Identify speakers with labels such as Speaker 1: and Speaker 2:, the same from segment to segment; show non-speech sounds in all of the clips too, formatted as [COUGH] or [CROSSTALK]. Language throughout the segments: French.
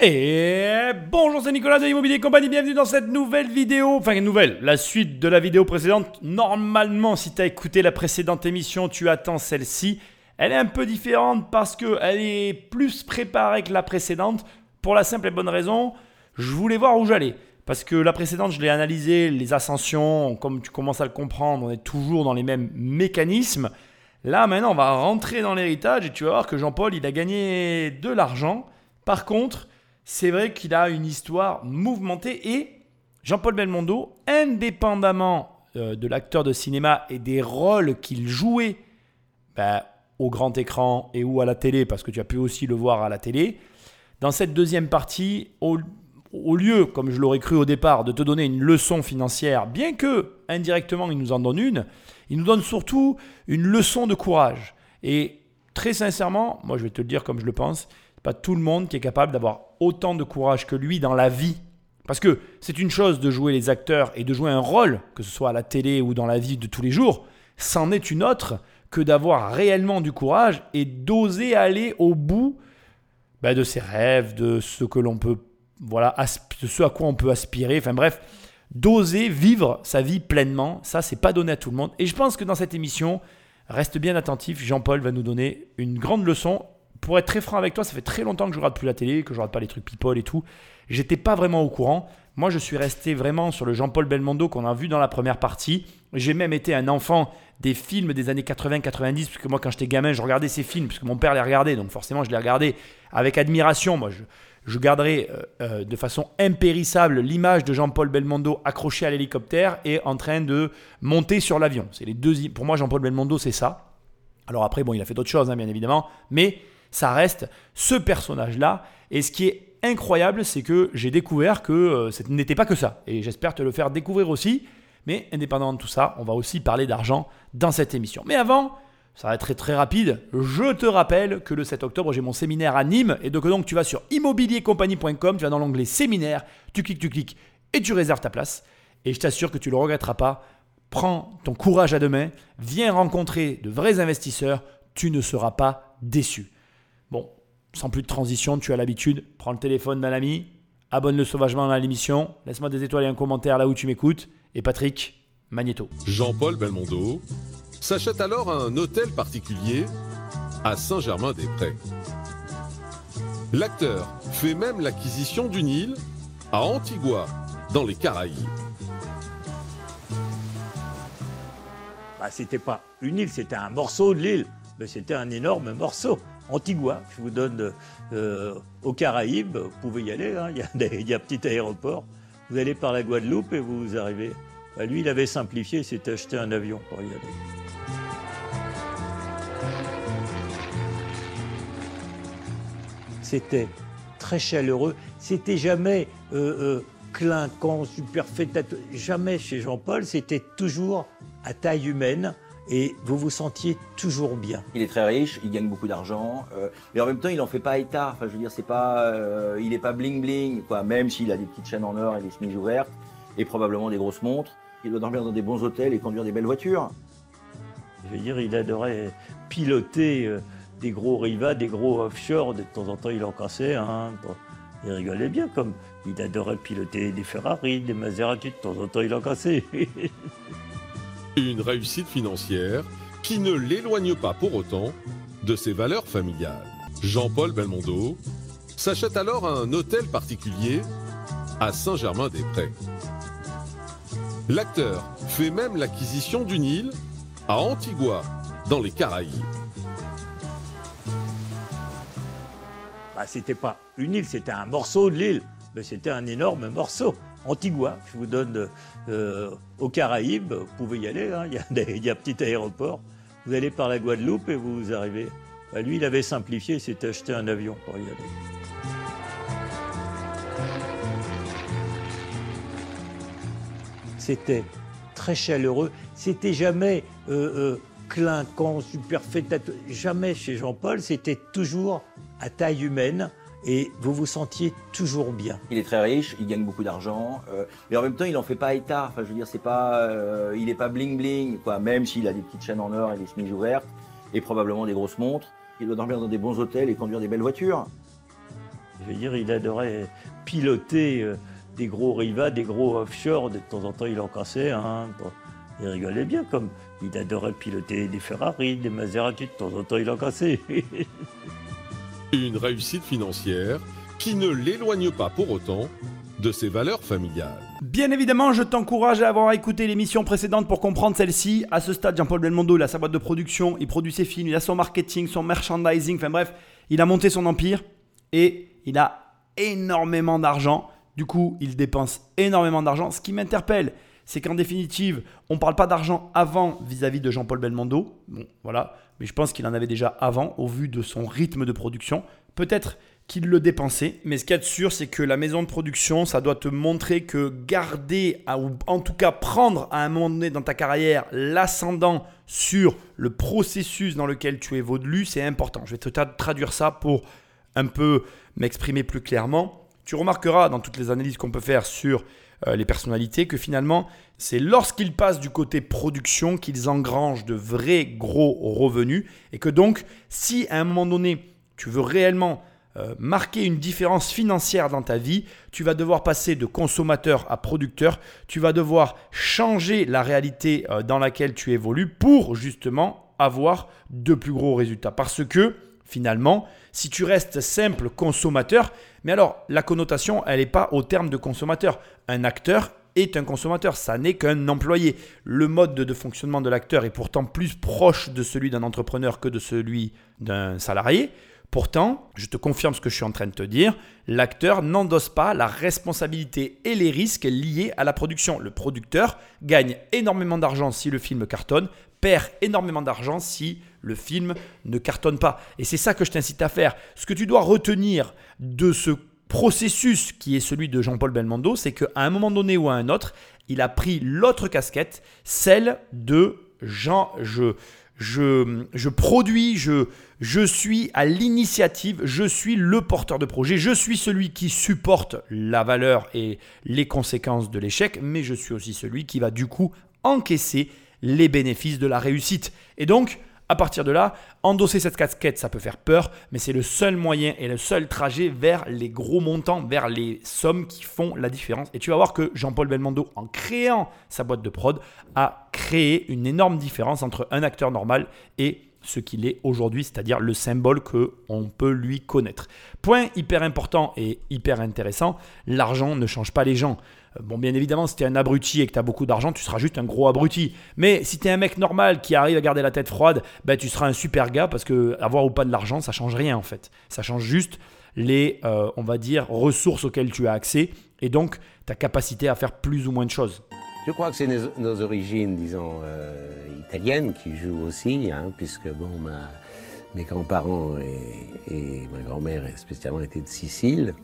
Speaker 1: Et bonjour, c'est Nicolas de Immobilier Compagnie, bienvenue dans cette nouvelle vidéo, enfin nouvelle, la suite de la vidéo précédente. Normalement, si tu as écouté la précédente émission, tu attends celle-ci. Elle est un peu différente parce qu'elle est plus préparée que la précédente, pour la simple et bonne raison, je voulais voir où j'allais. Parce que la précédente, je l'ai analysé, les ascensions, comme tu commences à le comprendre, on est toujours dans les mêmes mécanismes. Là, maintenant, on va rentrer dans l'héritage et tu vas voir que Jean-Paul, il a gagné de l'argent. Par contre, c'est vrai qu'il a une histoire mouvementée et Jean-Paul Belmondo, indépendamment euh, de l'acteur de cinéma et des rôles qu'il jouait bah, au grand écran et ou à la télé, parce que tu as pu aussi le voir à la télé, dans cette deuxième partie, au, au lieu, comme je l'aurais cru au départ, de te donner une leçon financière, bien que indirectement il nous en donne une, il nous donne surtout une leçon de courage. Et très sincèrement, moi je vais te le dire comme je le pense, pas tout le monde qui est capable d'avoir autant de courage que lui dans la vie. Parce que c'est une chose de jouer les acteurs et de jouer un rôle, que ce soit à la télé ou dans la vie de tous les jours, c'en est une autre que d'avoir réellement du courage et d'oser aller au bout ben, de ses rêves, de ce que l'on peut, voilà, de ce à quoi on peut aspirer. Enfin bref, d'oser vivre sa vie pleinement, ça c'est pas donné à tout le monde. Et je pense que dans cette émission, reste bien attentif, Jean-Paul va nous donner une grande leçon pour être très franc avec toi, ça fait très longtemps que je regarde plus la télé, que je regarde pas les trucs people et tout. J'étais pas vraiment au courant. Moi, je suis resté vraiment sur le Jean-Paul Belmondo qu'on a vu dans la première partie. J'ai même été un enfant des films des années 80-90, puisque moi, quand j'étais gamin, je regardais ces films, puisque mon père les regardait, donc forcément, je les regardais avec admiration. Moi, je, je garderai euh, euh, de façon impérissable l'image de Jean-Paul Belmondo accroché à l'hélicoptère et en train de monter sur l'avion. C'est les deux. Pour moi, Jean-Paul Belmondo, c'est ça. Alors après, bon, il a fait d'autres choses, hein, bien évidemment, mais ça reste ce personnage-là. Et ce qui est incroyable, c'est que j'ai découvert que euh, ce n'était pas que ça. Et j'espère te le faire découvrir aussi. Mais indépendamment de tout ça, on va aussi parler d'argent dans cette émission. Mais avant, ça va être très, très rapide. Je te rappelle que le 7 octobre, j'ai mon séminaire à Nîmes. Et donc, donc tu vas sur immobiliercompagnie.com, tu vas dans l'onglet séminaire, tu cliques, tu cliques et tu réserves ta place. Et je t'assure que tu ne le regretteras pas. Prends ton courage à deux mains, viens rencontrer de vrais investisseurs, tu ne seras pas déçu. Sans plus de transition, tu as l'habitude, prends le téléphone d'un ami, abonne-le sauvagement à l'émission, laisse-moi des étoiles et un commentaire là où tu m'écoutes. Et Patrick, Magneto.
Speaker 2: Jean-Paul Belmondo s'achète alors un hôtel particulier à Saint-Germain-des-Prés. L'acteur fait même l'acquisition d'une île à Antigua, dans les Caraïbes.
Speaker 3: Bah, c'était pas une île, c'était un morceau de l'île, mais c'était un énorme morceau. Antigua, je vous donne euh, aux Caraïbes, vous pouvez y aller, hein, il, y a il, un petit aéroport. Vous allez par la Guadeloupe et vous arrivez. Bah, lui, il avait simplifié, c'était acheter un avion pour y aller. C'était très chaleureux, c'était jamais euh, euh, clinquant, super fait, jamais chez Jean-Paul, c'était toujours à taille humaine et vous vous sentiez toujours bien.
Speaker 4: Il est très riche, il gagne beaucoup d'argent, euh, mais en même temps il n'en fait pas état. Enfin, je veux dire, c'est pas, euh, il n'est pas bling bling, quoi. Même s'il a des petites chaînes en or et des chemises ouvertes et probablement des grosses montres, il doit dormir dans des bons hôtels et conduire des belles voitures.
Speaker 3: Je veux dire, il adorait piloter euh, des gros rivas, des gros offshore. De temps en temps, il en cassait. Il rigolait bien, comme il adorait piloter des Ferrari, des Maserati. De temps en temps, il en cassait. [LAUGHS]
Speaker 2: une réussite financière qui ne l'éloigne pas pour autant de ses valeurs familiales. Jean-Paul Belmondo s'achète alors un hôtel particulier à Saint-Germain-des-Prés. L'acteur fait même l'acquisition d'une île à Antigua, dans les Caraïbes.
Speaker 3: Bah, c'était pas une île, c'était un morceau de l'île, mais c'était un énorme morceau. Antigua, je vous donne euh, aux Caraïbes, vous pouvez y aller, hein, il, y a [LAUGHS] il, un petit aéroport. Vous allez par la Guadeloupe et vous arrivez. Bah, lui, il avait simplifié, c'était acheter un avion pour y aller. C'était très chaleureux, c'était jamais euh, euh, clinquant, super fait, jamais chez Jean-Paul, c'était toujours à taille humaine et vous vous sentiez toujours bien.
Speaker 4: Il est très riche, il gagne beaucoup d'argent, euh, mais en même temps il n'en fait pas état. Enfin, je veux dire, c'est pas, euh, il n'est pas bling bling, quoi. Même s'il a des petites chaînes en or et des chemises ouvertes et probablement des grosses montres, il doit dormir dans des bons hôtels et conduire des belles voitures.
Speaker 3: Je veux dire, il adorait piloter euh, des gros rivas, des gros offshore. De temps en temps, il en cassait un. Il rigolait bien, comme il adorait piloter des Ferrari, des Maserati. De temps en temps, il en cassait. [LAUGHS]
Speaker 2: Une réussite financière qui ne l'éloigne pas pour autant de ses valeurs familiales.
Speaker 1: Bien évidemment, je t'encourage à avoir écouté l'émission précédente pour comprendre celle-ci. À ce stade, Jean-Paul Belmondo, il a sa boîte de production, il produit ses films, il a son marketing, son merchandising, enfin bref, il a monté son empire et il a énormément d'argent. Du coup, il dépense énormément d'argent. Ce qui m'interpelle, c'est qu'en définitive, on ne parle pas d'argent avant vis-à-vis de Jean-Paul Belmondo. Bon, voilà. Mais je pense qu'il en avait déjà avant, au vu de son rythme de production. Peut-être qu'il le dépensait, mais ce qu'il y a de sûr, c'est que la maison de production, ça doit te montrer que garder, ou en tout cas prendre à un moment donné dans ta carrière l'ascendant sur le processus dans lequel tu évolues, c'est important. Je vais te traduire ça pour un peu m'exprimer plus clairement. Tu remarqueras dans toutes les analyses qu'on peut faire sur euh, les personnalités que finalement, c'est lorsqu'ils passent du côté production qu'ils engrangent de vrais gros revenus et que donc, si à un moment donné, tu veux réellement euh, marquer une différence financière dans ta vie, tu vas devoir passer de consommateur à producteur, tu vas devoir changer la réalité euh, dans laquelle tu évolues pour justement avoir de plus gros résultats. Parce que finalement, si tu restes simple consommateur, mais alors la connotation, elle n'est pas au terme de consommateur. Un acteur est un consommateur, ça n'est qu'un employé. Le mode de fonctionnement de l'acteur est pourtant plus proche de celui d'un entrepreneur que de celui d'un salarié. Pourtant, je te confirme ce que je suis en train de te dire, l'acteur n'endosse pas la responsabilité et les risques liés à la production. Le producteur gagne énormément d'argent si le film cartonne, perd énormément d'argent si le film ne cartonne pas. Et c'est ça que je t'incite à faire. Ce que tu dois retenir de ce processus qui est celui de Jean-Paul Belmondo, c'est qu'à un moment donné ou à un autre, il a pris l'autre casquette, celle de Jean, je, je, je produis, je, je suis à l'initiative, je suis le porteur de projet, je suis celui qui supporte la valeur et les conséquences de l'échec, mais je suis aussi celui qui va du coup encaisser les bénéfices de la réussite. Et donc, à partir de là, endosser cette casquette, ça peut faire peur, mais c'est le seul moyen et le seul trajet vers les gros montants, vers les sommes qui font la différence. Et tu vas voir que Jean-Paul Belmondo, en créant sa boîte de prod, a créé une énorme différence entre un acteur normal et ce qu'il est aujourd'hui, c'est-à-dire le symbole que on peut lui connaître. Point hyper important et hyper intéressant, l'argent ne change pas les gens. Euh, bon, bien évidemment, si tu es un abruti et que tu as beaucoup d'argent, tu seras juste un gros abruti. Mais si tu es un mec normal qui arrive à garder la tête froide, ben, tu seras un super gars parce que avoir ou pas de l'argent, ça change rien en fait. Ça change juste les, euh, on va dire, ressources auxquelles tu as accès et donc ta capacité à faire plus ou moins de choses.
Speaker 5: Je crois que c'est nos, origines, disons, euh, italiennes qui jouent aussi, hein, puisque bon, mes grands-parents et, et, ma grand-mère spécialement étaient de Sicile.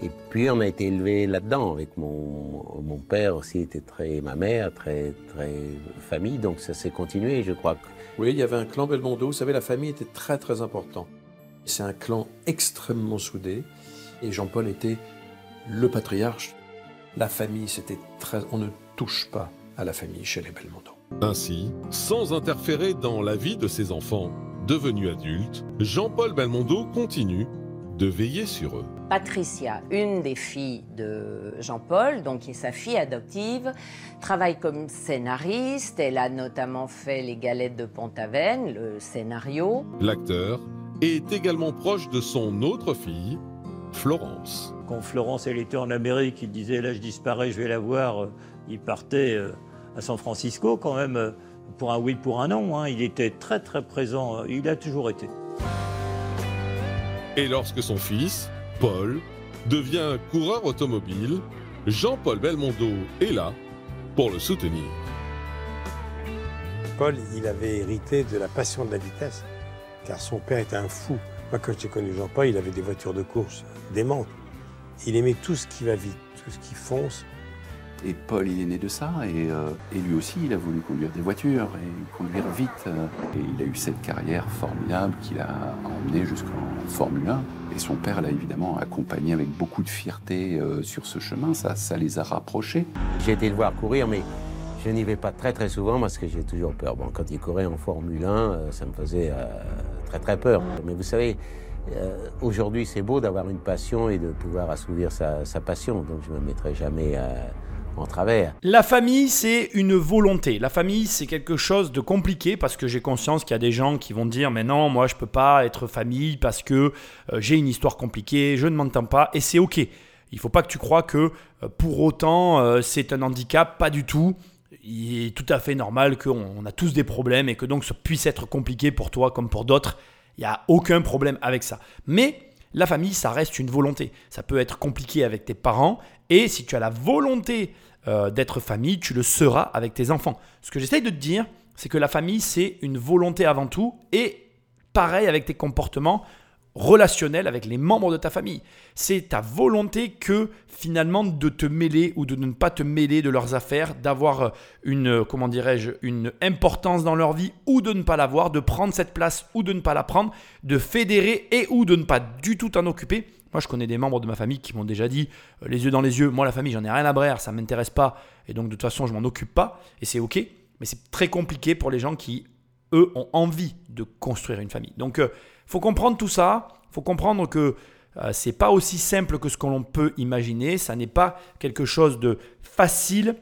Speaker 5: Et puis on a été élevé là-dedans avec mon, mon père aussi était très ma mère très très famille. Donc ça s'est continué je crois que
Speaker 6: oui il y avait un clan Belmondo. Vous savez la famille était très très important. C'est un clan extrêmement soudé. Et Jean-Paul était le patriarche. La famille c'était très on ne touche pas à la famille chez les Belmondo.
Speaker 2: Ainsi sans interférer dans la vie de ses enfants devenus adultes Jean-Paul Belmondo continue de veiller sur eux
Speaker 7: Patricia, une des filles de Jean-Paul, donc qui est sa fille adoptive, travaille comme scénariste. Elle a notamment fait Les Galettes de Pont-Aven, le scénario.
Speaker 2: L'acteur est également proche de son autre fille, Florence.
Speaker 3: Quand Florence elle était en Amérique, il disait là je disparais, je vais la voir. Il partait euh, à San Francisco quand même euh, pour un oui pour un non. Hein. Il était très très présent. Il a toujours été.
Speaker 2: Et lorsque son fils, Paul devient coureur automobile, Jean-Paul Belmondo est là pour le soutenir.
Speaker 8: Paul, il avait hérité de la passion de la vitesse, car son père était un fou. Moi, quand j'ai connu Jean-Paul, il avait des voitures de course démentes. Il aimait tout ce qui va vite, tout ce qui fonce.
Speaker 9: Et Paul, il est né de ça, et, euh, et lui aussi, il a voulu conduire des voitures et conduire vite. Euh, et il a eu cette carrière formidable qu'il a emmené jusqu'en Formule 1. Et son père l'a évidemment accompagné avec beaucoup de fierté euh, sur ce chemin, ça, ça les a rapprochés.
Speaker 5: J'ai été le voir courir, mais je n'y vais pas très très souvent parce que j'ai toujours peur. Bon, quand il courait en Formule 1, ça me faisait très très peur. Mais vous savez, aujourd'hui, c'est beau d'avoir une passion et de pouvoir assouvir sa, passion. Donc, je ne me mettrai jamais euh, travers.
Speaker 1: La famille, c'est une volonté. La famille, c'est quelque chose de compliqué parce que j'ai conscience qu'il y a des gens qui vont dire Mais non, moi, je peux pas être famille parce que euh, j'ai une histoire compliquée, je ne m'entends pas, et c'est OK. Il faut pas que tu crois que euh, pour autant euh, c'est un handicap, pas du tout. Il est tout à fait normal qu'on on a tous des problèmes et que donc ça puisse être compliqué pour toi comme pour d'autres. Il n'y a aucun problème avec ça. Mais la famille, ça reste une volonté. Ça peut être compliqué avec tes parents et si tu as la volonté euh, d'être famille, tu le seras avec tes enfants. Ce que j'essaye de te dire, c'est que la famille, c'est une volonté avant tout et pareil avec tes comportements relationnel avec les membres de ta famille. C'est ta volonté que finalement de te mêler ou de ne pas te mêler de leurs affaires, d'avoir une comment dirais-je une importance dans leur vie ou de ne pas l'avoir, de prendre cette place ou de ne pas la prendre, de fédérer et ou de ne pas du tout t'en occuper. Moi, je connais des membres de ma famille qui m'ont déjà dit euh, les yeux dans les yeux, moi la famille, j'en ai rien à brère, ça m'intéresse pas et donc de toute façon, je m'en occupe pas et c'est OK, mais c'est très compliqué pour les gens qui eux ont envie de construire une famille. Donc euh, faut comprendre tout ça. Il faut comprendre que euh, c'est pas aussi simple que ce que l'on peut imaginer. Ça n'est pas quelque chose de facile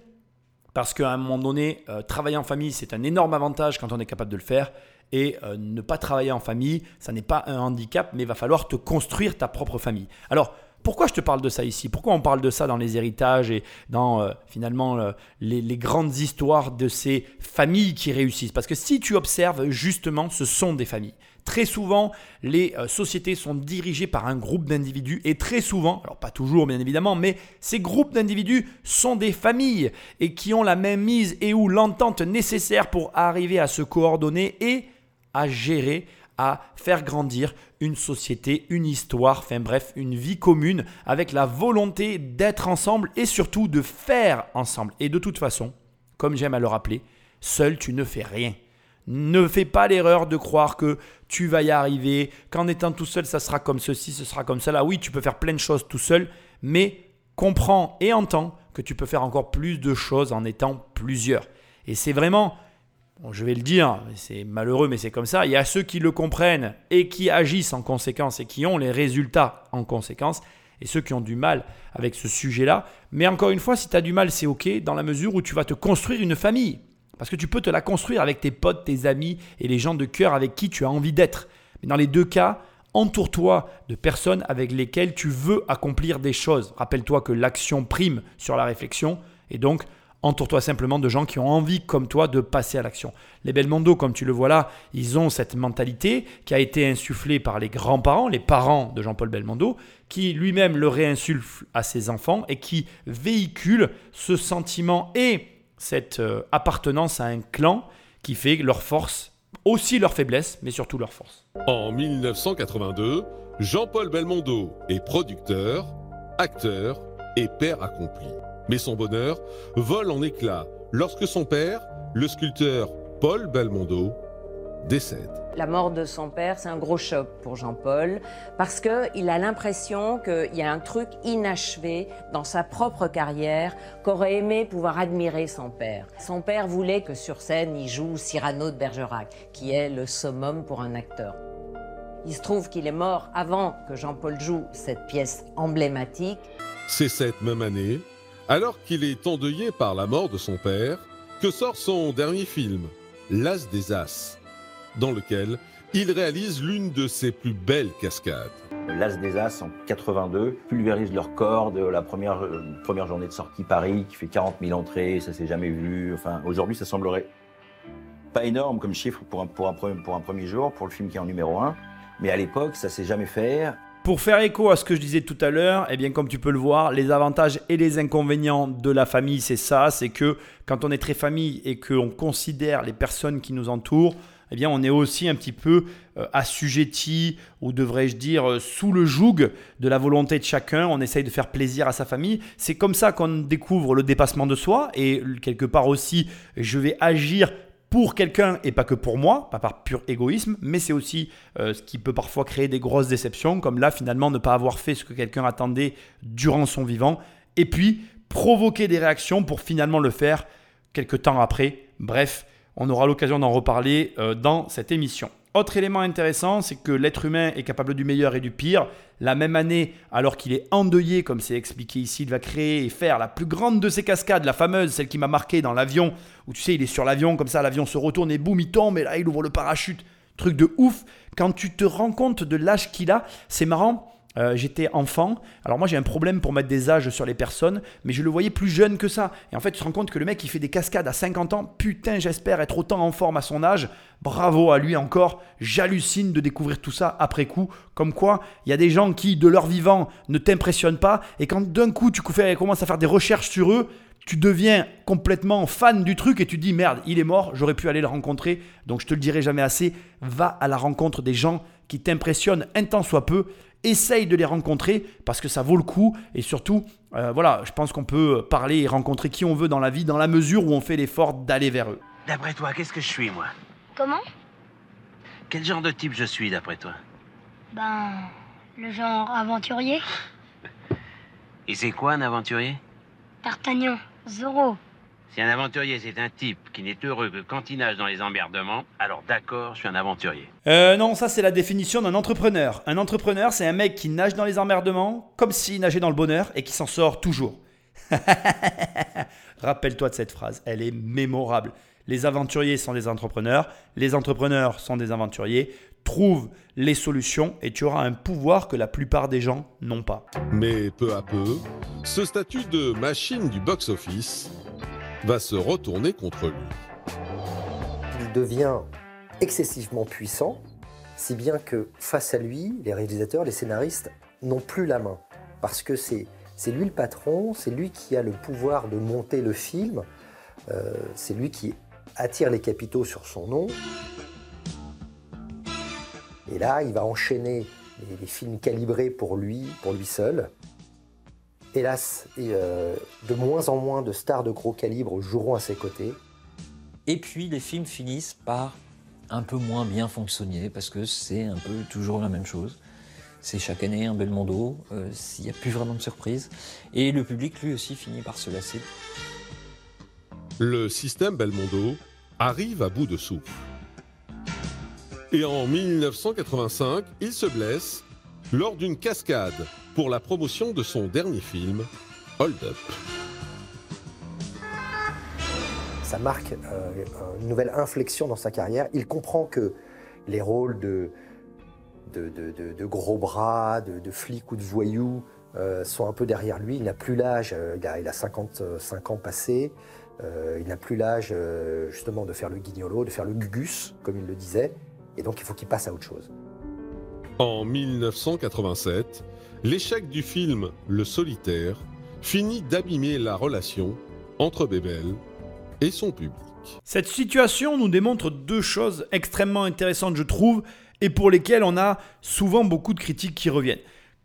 Speaker 1: parce qu'à un moment donné, euh, travailler en famille, c'est un énorme avantage quand on est capable de le faire. Et euh, ne pas travailler en famille, ça n'est pas un handicap, mais il va falloir te construire ta propre famille. Alors, pourquoi je te parle de ça ici? Pourquoi on parle de ça dans les héritages et dans euh, finalement les, les grandes histoires de ces familles qui réussissent? Parce que si tu observes justement, ce sont des familles. Très souvent, les euh, sociétés sont dirigées par un groupe d'individus et très souvent, alors pas toujours bien évidemment, mais ces groupes d'individus sont des familles et qui ont la même mise et ou l'entente nécessaire pour arriver à se coordonner et à gérer, à faire grandir une société, une histoire, enfin bref, une vie commune avec la volonté d'être ensemble et surtout de faire ensemble. Et de toute façon, comme j'aime à le rappeler, seul tu ne fais rien. Ne fais pas l'erreur de croire que tu vas y arriver, qu'en étant tout seul, ça sera comme ceci, ce sera comme cela. Oui, tu peux faire plein de choses tout seul, mais comprends et entends que tu peux faire encore plus de choses en étant plusieurs. Et c'est vraiment Je vais le dire, c'est malheureux, mais c'est comme ça. Il y a ceux qui le comprennent et qui agissent en conséquence et qui ont les résultats en conséquence, et ceux qui ont du mal avec ce sujet-là. Mais encore une fois, si tu as du mal, c'est OK, dans la mesure où tu vas te construire une famille. Parce que tu peux te la construire avec tes potes, tes amis et les gens de cœur avec qui tu as envie d'être. Mais dans les deux cas, entoure-toi de personnes avec lesquelles tu veux accomplir des choses. Rappelle-toi que l'action prime sur la réflexion, et donc Entoure-toi simplement de gens qui ont envie, comme toi, de passer à l'action. Les Belmondo, comme tu le vois là, ils ont cette mentalité qui a été insufflée par les grands-parents, les parents de Jean-Paul Belmondo, qui lui-même le réinsuffle à ses enfants et qui véhicule ce sentiment et cette euh, appartenance à un clan qui fait leur force, aussi leur faiblesse, mais surtout leur force.
Speaker 2: En 1982, Jean-Paul Belmondo est producteur, acteur et père accompli. Mais son bonheur vole en éclats lorsque son père, le sculpteur Paul Belmondo, décède.
Speaker 7: La mort de son père, c'est un gros choc pour Jean-Paul parce qu'il a l'impression qu'il y a un truc inachevé dans sa propre carrière qu'aurait aimé pouvoir admirer son père. Son père voulait que sur scène, il joue Cyrano de Bergerac, qui est le summum pour un acteur. Il se trouve qu'il est mort avant que Jean-Paul joue cette pièce emblématique.
Speaker 2: C'est cette même année, alors qu'il est endeuillé par la mort de son père, que sort son dernier film, L'As des As, dans lequel il réalise l'une de ses plus belles cascades.
Speaker 4: L'As des As en 82 pulvérise leur corps de la première, euh, première journée de sortie Paris qui fait 40 000 entrées, ça s'est jamais vu. Enfin, aujourd'hui, ça semblerait pas énorme comme chiffre pour un, pour, un, pour un premier jour, pour le film qui est en numéro 1. Mais à l'époque, ça s'est jamais fait.
Speaker 1: Pour faire écho à ce que je disais tout à l'heure, eh bien comme tu peux le voir, les avantages et les inconvénients de la famille, c'est ça, c'est que quand on est très famille et qu'on considère les personnes qui nous entourent, eh bien on est aussi un petit peu euh, assujetti, ou devrais-je dire euh, sous le joug de la volonté de chacun, on essaye de faire plaisir à sa famille. C'est comme ça qu'on découvre le dépassement de soi, et quelque part aussi, je vais agir pour quelqu'un et pas que pour moi, pas par pur égoïsme, mais c'est aussi euh, ce qui peut parfois créer des grosses déceptions, comme là finalement ne pas avoir fait ce que quelqu'un attendait durant son vivant, et puis provoquer des réactions pour finalement le faire quelques temps après. Bref, on aura l'occasion d'en reparler euh, dans cette émission. Autre élément intéressant, c'est que l'être humain est capable du meilleur et du pire. La même année, alors qu'il est endeuillé, comme c'est expliqué ici, il va créer et faire la plus grande de ses cascades, la fameuse, celle qui m'a marqué dans l'avion, où tu sais, il est sur l'avion, comme ça, l'avion se retourne et boum, il tombe, et là, il ouvre le parachute. Truc de ouf. Quand tu te rends compte de l'âge qu'il a, c'est marrant. Euh, j'étais enfant. Alors moi j'ai un problème pour mettre des âges sur les personnes, mais je le voyais plus jeune que ça. Et en fait tu te rends compte que le mec il fait des cascades à 50 ans. Putain j'espère être autant en forme à son âge. Bravo à lui encore. J'hallucine de découvrir tout ça après coup. Comme quoi il y a des gens qui de leur vivant ne t'impressionnent pas. Et quand d'un coup tu commences à faire des recherches sur eux, tu deviens complètement fan du truc et tu te dis merde, il est mort, j'aurais pu aller le rencontrer. Donc je te le dirai jamais assez, va à la rencontre des gens qui t'impressionnent un temps soit peu essaye de les rencontrer parce que ça vaut le coup. Et surtout, euh, voilà, je pense qu'on peut parler et rencontrer qui on veut dans la vie dans la mesure où on fait l'effort d'aller vers eux.
Speaker 10: D'après toi, qu'est-ce que je suis, moi?
Speaker 11: Comment?
Speaker 10: Quel genre de type je suis, d'après toi?
Speaker 11: Ben, le genre aventurier.
Speaker 10: Et c'est quoi un aventurier?
Speaker 11: D'Artagnan, Zorro.
Speaker 10: Si un aventurier c'est un type qui n'est heureux que quand il nage dans les emmerdements, alors d'accord, je suis un aventurier.
Speaker 1: Euh non, ça c'est la définition d'un entrepreneur. Un entrepreneur, c'est un mec qui nage dans les emmerdements comme s'il nageait dans le bonheur et qui s'en sort toujours. [LAUGHS] Rappelle-toi de cette phrase, elle est mémorable. Les aventuriers sont des entrepreneurs, les entrepreneurs sont des aventuriers. Trouve les solutions et tu auras un pouvoir que la plupart des gens n'ont pas.
Speaker 2: Mais peu à peu, ce statut de machine du box-office va se retourner contre lui.
Speaker 12: Il devient excessivement puissant, si bien que face à lui, les réalisateurs, les scénaristes n'ont plus la main. Parce que c'est, lui le patron, c'est lui qui a le pouvoir de monter le film, euh, c'est lui qui attire les capitaux sur son nom. Et là, il va enchaîner les films calibrés pour lui, pour lui seul, hélas, euh, de moins en moins de stars de gros calibre joueront à ses côtés.
Speaker 13: Et puis les films finissent par un peu moins bien fonctionner parce que c'est un peu toujours la même chose. C'est chaque année un bel mondo, euh, il n'y a plus vraiment de surprise. Et le public lui aussi finit par se lasser.
Speaker 2: Le système Belmondo arrive à bout de souffle. Et en 1985, il se blesse lors d'une cascade pour la promotion de son dernier film, Hold Up.
Speaker 12: Ça marque euh, une nouvelle inflexion dans sa carrière. Il comprend que les rôles de, gros bras, de, flics ou de voyous euh, sont un peu derrière lui. Il n'a plus l'âge, euh, il, a 55 ans passés, il n'a plus l'âge justement de faire le guignolo, de faire le gugus, comme il le disait, et donc il faut qu'il passe à autre chose.
Speaker 2: En 1987, l'échec du film Le Solitaire finit d'abîmer la relation entre Bébel et son public.
Speaker 1: Cette situation nous démontre deux choses extrêmement intéressantes, je trouve, et pour lesquelles on a souvent beaucoup de critiques qui reviennent.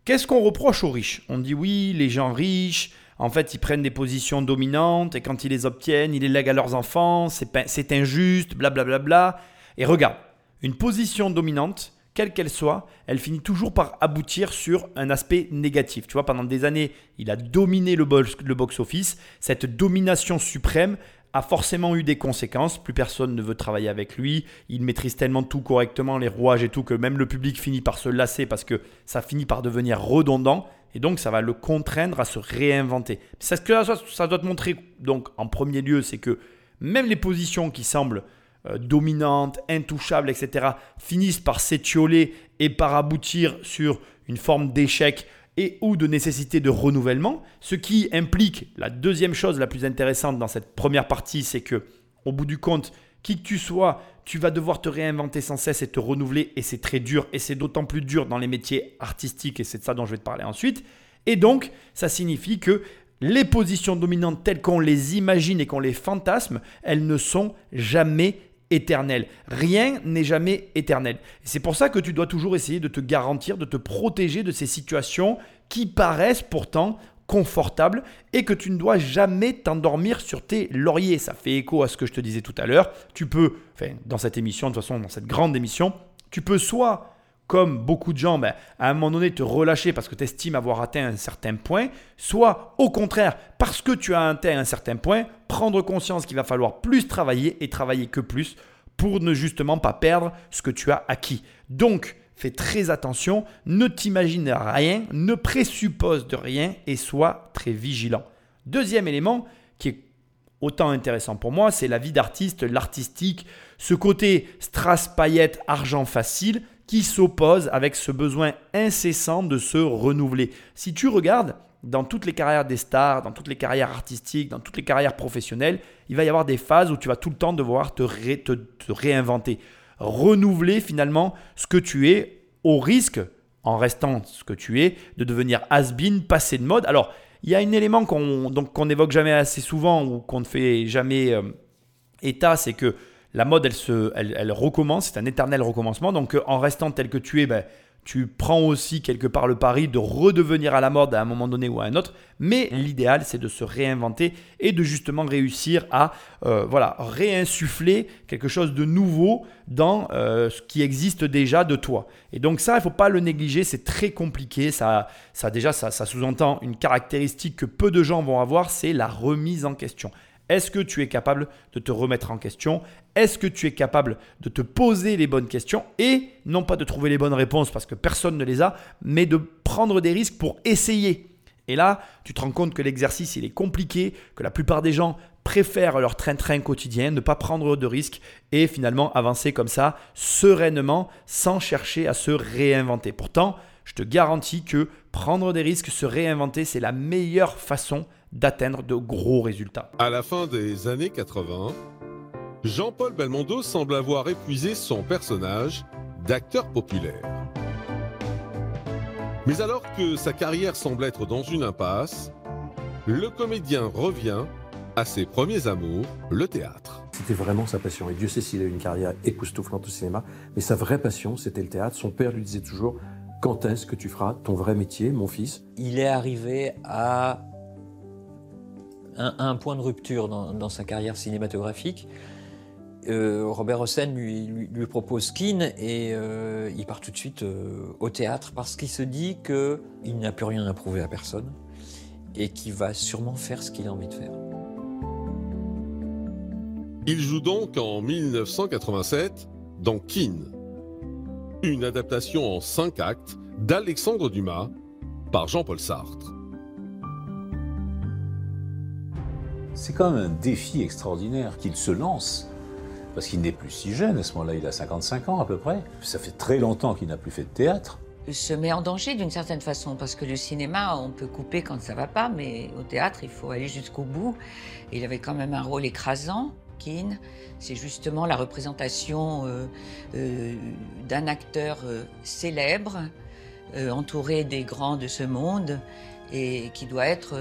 Speaker 1: Qu'est-ce qu'on reproche aux riches? On dit oui, les gens riches, en fait, ils prennent des positions dominantes et quand ils les obtiennent, ils les lèguent à leurs enfants, c'est injuste, blablabla. Bla bla bla. Et regarde, une position dominante, quelle qu'elle soit, elle finit toujours par aboutir sur un aspect négatif. Tu vois, pendant des années, il a dominé le, box-office. Cette domination suprême a forcément eu des conséquences. Plus personne ne veut travailler avec lui. Il maîtrise tellement tout correctement, les rouages et tout, que même le public finit par se lasser parce que ça finit par devenir redondant. Et donc, ça va le contraindre à se réinventer. Ce que ça doit te montrer, donc, en premier lieu, c'est que même les positions qui semblent euh, dominantes, intouchables, etc., finissent par s'étioler et par aboutir sur une forme d'échec et ou de nécessité de renouvellement, ce qui implique la deuxième chose la plus intéressante dans cette première partie, c'est que au bout du compte, qui que tu sois, tu vas devoir te réinventer sans cesse et te renouveler et c'est très dur et c'est d'autant plus dur dans les métiers artistiques et c'est de ça dont je vais te parler ensuite. Et donc, ça signifie que les positions dominantes telles qu'on les imagine et qu'on les fantasme, elles ne sont jamais éternel. Rien n'est jamais éternel. C'est pour ça que tu dois toujours essayer de te garantir, de te protéger de ces situations qui paraissent pourtant confortables et que tu ne dois jamais t'endormir sur tes lauriers. Ça fait écho à ce que je te disais tout à l'heure. Tu peux, enfin, dans cette émission, de toute façon, dans cette grande émission, tu peux soit comme beaucoup de gens, ben, à un moment donné, te relâcher parce que tu estimes avoir atteint un certain point, soit au contraire, parce que tu as atteint un certain point, prendre conscience qu'il va falloir plus travailler et travailler que plus pour ne justement pas perdre ce que tu as acquis. Donc, fais très attention, ne t'imagine rien, ne présuppose de rien et sois très vigilant. Deuxième élément qui est autant intéressant pour moi, c'est la vie d'artiste, l'artistique, ce côté strass paillettes, argent facile qui s'oppose avec ce besoin incessant de se renouveler. Si tu regardes dans toutes les carrières des stars, dans toutes les carrières artistiques, dans toutes les carrières professionnelles, il va y avoir des phases où tu vas tout le temps devoir te, te réinventer, renouveler finalement ce que tu es au risque, en restant ce que tu es, de devenir has-been, passer de mode. Alors, il y a un élément qu'on qu'on évoque jamais assez souvent ou qu'on ne fait jamais euh, état, c'est que la mode, elle, se, elle, elle recommence, c'est un éternel recommencement. Donc, euh, en restant tel que tu es, ben, tu prends aussi quelque part le pari de redevenir à la mode à un moment donné ou à un autre, mais l'idéal c'est de se réinventer et de justement réussir à euh, voilà, réinsuffler quelque chose de nouveau dans euh, ce qui existe déjà de toi. Et donc ça, il ne faut pas le négliger, c'est très compliqué, ça, ça déjà ça, ça sous-entend une caractéristique que peu de gens vont avoir, c'est la remise en question. Est-ce que tu es capable de te remettre en question? Est-ce que tu es capable de te poser les bonnes questions et non pas de trouver les bonnes réponses parce que personne ne les a, mais de prendre des risques pour essayer et là, tu te rends compte que l'exercice, il est compliqué, que la plupart des gens préfèrent leur train-train quotidien, ne pas prendre de risques et finalement avancer comme ça, sereinement, sans chercher à se réinventer. Pourtant, je te garantis que prendre des risques, se réinventer, c'est la meilleure façon d'atteindre de gros résultats.
Speaker 2: À la fin des années 80, Jean-Paul Belmondo semble avoir épuisé son personnage d'acteur populaire. Mais alors que sa carrière semble être dans une impasse, le comédien revient à ses premiers amours, le théâtre.
Speaker 6: C'était vraiment sa passion. Et Dieu sait s'il a eu une carrière époustouflante au cinéma. Mais sa vraie passion, c'était le théâtre. Son père lui disait toujours Quand est-ce que tu feras ton vrai métier, mon fils?
Speaker 13: Il est arrivé à un, point de rupture dans, sa carrière cinématographique. Euh, Robert Hossein lui, lui, propose Kin et euh, il part tout de suite euh, au théâtre parce qu'il se dit qu'il n'a plus rien à prouver à personne et qu'il va sûrement faire ce qu'il a envie de faire.
Speaker 2: Il joue donc en 1987 dans Kin, une adaptation en cinq actes d'Alexandre Dumas par Jean-Paul Sartre.
Speaker 14: C'est quand même un défi extraordinaire qu'il se lance, parce qu'il n'est plus si jeune, à ce moment-là, il a 55 ans à peu près. Ça fait très longtemps qu'il n'a plus fait de théâtre.
Speaker 7: Il se met en danger d'une certaine façon, parce que le cinéma, on peut couper quand ça va pas, mais au théâtre, il faut aller jusqu'au bout. il avait quand même un rôle écrasant. Keane, c'est justement la représentation euh, euh, d'un acteur euh, célèbre, entouré des grands de ce monde, et qui doit être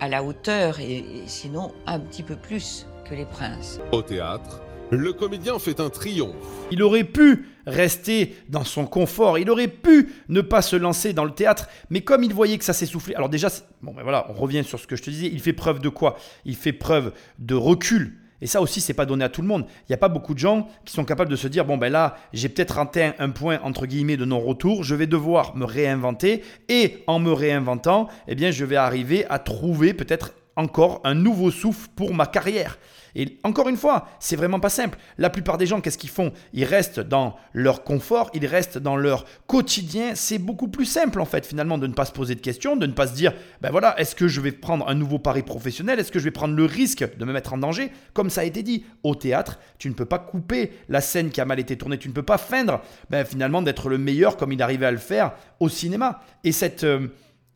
Speaker 7: à la hauteur, et, sinon un petit peu plus que les princes.
Speaker 2: Au théâtre, le comédien fait un triomphe.
Speaker 1: Il aurait pu rester dans son confort, il aurait pu ne pas se lancer dans le théâtre, mais comme il voyait que ça s'essoufflait, alors déjà, bon ben voilà, on revient sur ce que je te disais, il fait preuve de quoi? Il fait preuve de recul. Et ça aussi, c'est pas donné à tout le monde. Il n'y a pas beaucoup de gens qui sont capables de se dire bon ben là, j'ai peut-être atteint un point entre guillemets de non-retour, je vais devoir me réinventer et en me réinventant, eh bien, je vais arriver à trouver peut-être encore un nouveau souffle pour ma carrière. Et encore une fois, c'est vraiment pas simple. La plupart des gens, qu'est-ce qu'ils font? Ils restent dans leur confort, ils restent dans leur quotidien. C'est beaucoup plus simple en fait finalement de ne pas se poser de questions, de ne pas se dire, ben voilà, est-ce que je vais prendre un nouveau pari professionnel? Est-ce que je vais prendre le risque de me mettre en danger? Comme ça a été dit, au théâtre, tu ne peux pas couper la scène qui a mal été tournée, tu ne peux pas feindre ben, finalement d'être le meilleur comme il arrivait à le faire au cinéma. Et cette... Euh,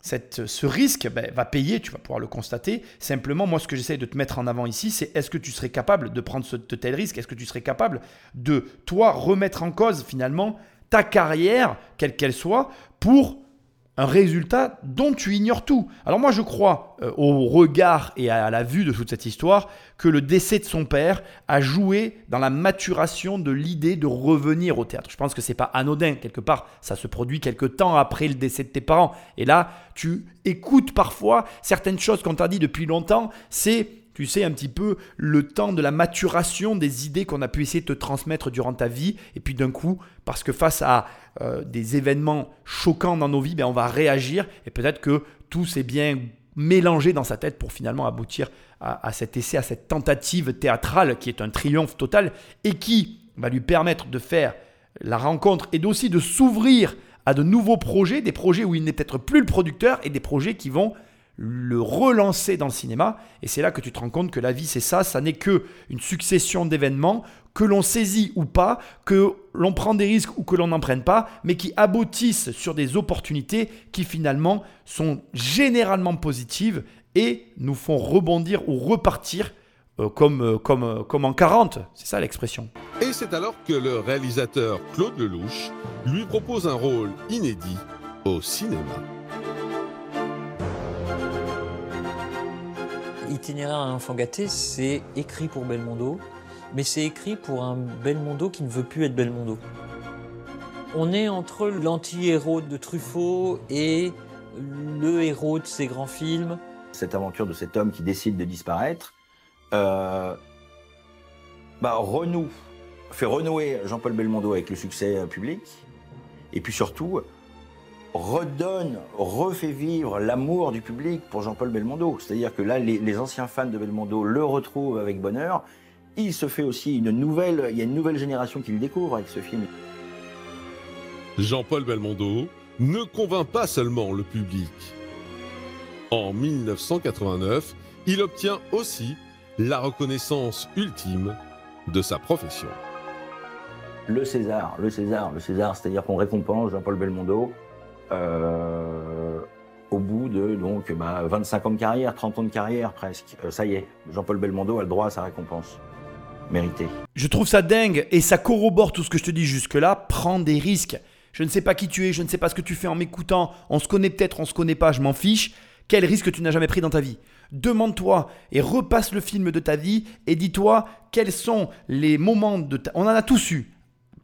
Speaker 1: ce risque ben, va payer, tu vas pouvoir le constater. Simplement, moi, ce que j'essaie de te mettre en avant ici, c'est est-ce que tu serais capable de prendre ce, de tels risques? Est-ce que tu serais capable de, toi, remettre en cause finalement ta carrière, quelle qu'elle soit, pour un résultat dont tu ignores tout. Alors moi je crois euh, au regard et à la vue de toute cette histoire que le décès de son père a joué dans la maturation de l'idée de revenir au théâtre. Je pense que c'est pas anodin quelque part, ça se produit quelque temps après le décès de tes parents et là tu écoutes parfois certaines choses qu'on t'a dit depuis longtemps, c'est tu sais, un petit peu le temps de la maturation des idées qu'on a pu essayer de te transmettre durant ta vie. Et puis d'un coup, parce que face à euh, des événements choquants dans nos vies, ben, on va réagir. Et peut-être que tout s'est bien mélangé dans sa tête pour finalement aboutir à, cet essai, à cette tentative théâtrale qui est un triomphe total et qui, va lui permettre de faire la rencontre et aussi de s'ouvrir à de nouveaux projets, des projets où il n'est peut-être plus le producteur et des projets qui vont le relancer dans le cinéma. Et c'est là que tu te rends compte que la vie, c'est ça, ça n'est que une succession d'événements que l'on saisit ou pas, que l'on prend des risques ou que l'on n'en prenne pas, mais qui aboutissent sur des opportunités qui finalement sont généralement positives et nous font rebondir ou repartir euh, comme, euh, comme, euh, comme en 40. C'est ça l'expression.
Speaker 2: Et c'est alors que le réalisateur Claude Lelouch lui propose un rôle inédit au cinéma.
Speaker 13: Itinéraire d'un enfant gâté, c'est écrit pour Belmondo, mais c'est écrit pour un Belmondo qui ne veut plus être Belmondo. On est entre l'anti-héros de Truffaut et le héros de ses grands films.
Speaker 4: Cette aventure de cet homme qui décide de disparaître euh, bah, fait renouer Jean-Paul Belmondo avec le succès euh, public, et puis surtout redonne, refait vivre l'amour du public pour Jean-Paul Belmondo. C'est-à-dire que là, les, les anciens fans de Belmondo le retrouvent avec bonheur. Il se fait aussi une nouvelle, il y a une nouvelle génération qui le découvre avec ce film.
Speaker 2: Jean-Paul Belmondo ne convainc pas seulement le public. En 1989, il obtient aussi la reconnaissance ultime de sa profession.
Speaker 4: Le César, le César, le César, c'est-à-dire qu'on récompense Jean-Paul Belmondo au bout de donc bah, 25 ans de carrière, 30 ans de carrière presque. Euh, ça y est, Jean-Paul Belmondo a le droit à sa récompense. Méritée.
Speaker 1: Je trouve ça dingue et ça corrobore tout ce que je te dis jusque-là. Prends des risques. Je ne sais pas qui tu es, je ne sais pas ce que tu fais en m'écoutant. On se connaît peut-être, on se connaît pas, je m'en fiche. Quel risque tu n'as jamais pris dans ta vie? Demande-toi et repasse le film de ta vie et dis-toi quels sont les moments de ta... On en a tous eu.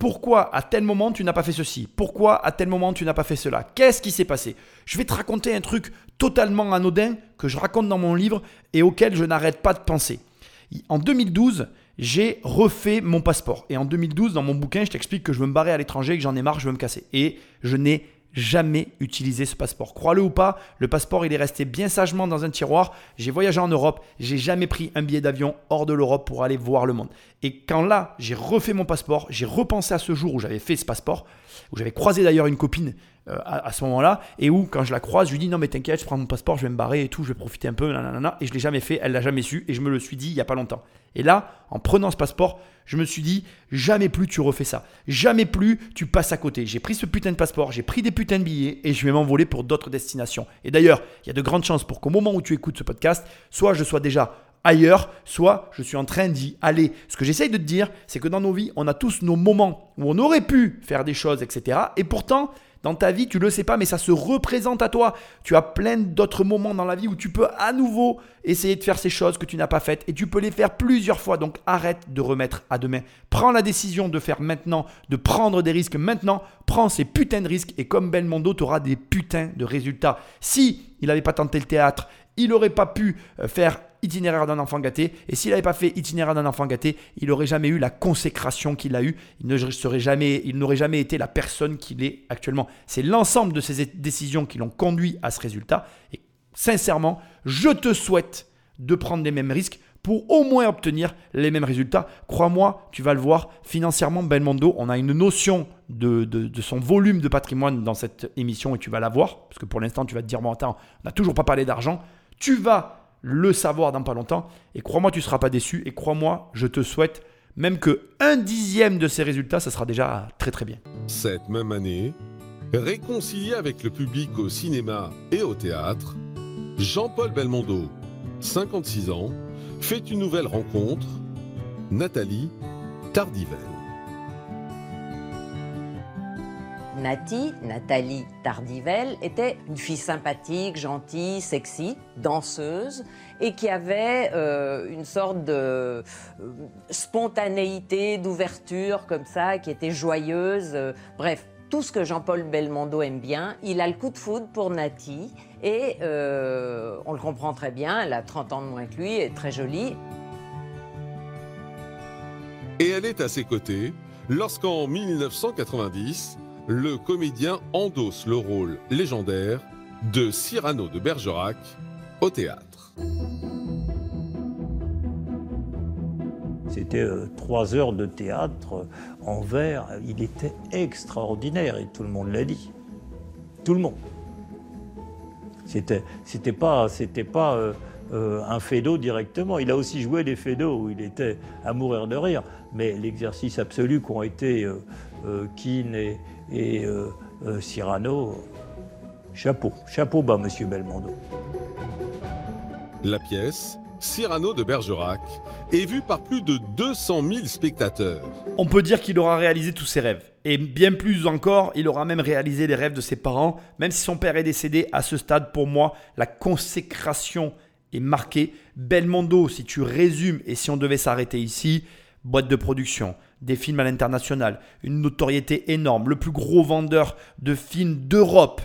Speaker 1: Pourquoi à tel moment tu n'as pas fait ceci? Pourquoi à tel moment tu n'as pas fait cela? Qu'est-ce qui s'est passé? Je vais te raconter un truc totalement anodin que je raconte dans mon livre et auquel je n'arrête pas de penser. En 2012, j'ai refait mon passeport. Et en 2012, dans mon bouquin, je t'explique que je veux me barrer à l'étranger, que j'en ai marre, je veux me casser. Et je n'ai jamais utilisé ce passeport. Crois-le ou pas, le passeport il est resté bien sagement dans un tiroir. J'ai voyagé en Europe, j'ai jamais pris un billet d'avion hors de l'Europe pour aller voir le monde. Et quand là, j'ai refait mon passeport, j'ai repensé à ce jour où j'avais fait ce passeport, où j'avais croisé d'ailleurs une copine euh, à, ce moment-là, et où quand je la croise, je lui dis non mais t'inquiète, je prends mon passeport, je vais me barrer et tout, je vais profiter un peu, nanana, et je l'ai jamais fait, elle l'a jamais su, et je me le suis dit il y a pas longtemps. Et là, en prenant ce passeport, je me suis dit, jamais plus tu refais ça. Jamais plus tu passes à côté. J'ai pris ce putain de passeport, j'ai pris des putains de billets et je vais m'envoler pour d'autres destinations. Et d'ailleurs, il y a de grandes chances pour qu'au moment où tu écoutes ce podcast, soit je sois déjà ailleurs, soit je suis en train d'y aller. Ce que j'essaye de te dire, c'est que dans nos vies, on a tous nos moments où on aurait pu faire des choses, etc. Et pourtant, dans ta vie, tu le sais pas, mais ça se représente à toi. Tu as plein d'autres moments dans la vie où tu peux à nouveau essayer de faire ces choses que tu n'as pas faites et tu peux les faire plusieurs fois. Donc arrête de remettre à demain. Prends la décision de faire maintenant, de prendre des risques maintenant. Prends ces putains de risques et comme Belmondo, tu auras des putains de résultats. Si il n'avait pas tenté le théâtre, il n'aurait pas pu euh, faire itinéraire d'un enfant gâté. Et s'il n'avait pas fait itinéraire d'un enfant gâté, il n'aurait jamais eu la consécration qu'il a eue. Il ne serait jamais, il n'aurait jamais été la personne qu'il est actuellement. C'est l'ensemble de ces décisions qui l'ont conduit à ce résultat. Et sincèrement, je te souhaite de prendre les mêmes risques pour au moins obtenir les mêmes résultats. Crois-moi, tu vas le voir, financièrement, Belmondo, on a une notion de, de, de, son volume de patrimoine dans cette émission et tu vas la voir, parce que pour l'instant, tu vas te dire, bon, attends, on n'a toujours pas parlé d'argent. Tu vas le savoir dans pas longtemps. Et crois-moi, tu ne seras pas déçu. Et crois-moi, je te souhaite même que un dixième de ces résultats, ça sera déjà très très bien.
Speaker 2: Cette même année, réconcilié avec le public au cinéma et au théâtre, Jean-Paul Belmondo, 56 ans, fait une nouvelle rencontre, Nathalie Tardivelle.
Speaker 7: Nati, Nathalie Tardivelle, était une fille sympathique, gentille, sexy, danseuse, et qui avait euh, une sorte de euh, spontanéité, d'ouverture comme ça, qui était joyeuse. Bref, tout ce que Jean-Paul Belmondo aime bien. Il a le coup de foudre pour Nati, et euh, on le comprend très bien, elle a 30 ans de moins que lui, elle est très jolie.
Speaker 2: Et elle est à ses côtés lorsqu'en 1990, le comédien endosse le rôle légendaire de Cyrano de Bergerac au théâtre.
Speaker 3: C'était euh, trois heures de théâtre en verre. Il était extraordinaire et tout le monde l'a dit. Tout le monde. C'était, c'était pas, c'était pas euh, euh, un fédo directement. Il a aussi joué des fédos où il était à mourir de rire. Mais l'exercice absolu qu'ont été Keane et, et euh, euh, Cyrano, chapeau, chapeau bas, Monsieur Belmondo.
Speaker 2: La pièce, Cyrano de Bergerac, est vue par plus de 200 000 spectateurs.
Speaker 1: On peut dire qu'il aura réalisé tous ses rêves. Et bien plus encore, il aura même réalisé les rêves de ses parents, même si son père est décédé à ce stade, pour moi, la consécration est marquée. Belmondo, si tu résumes et si on devait s'arrêter ici, boîte de production, des films à l'international, une notoriété énorme, le plus gros vendeur de films d'Europe.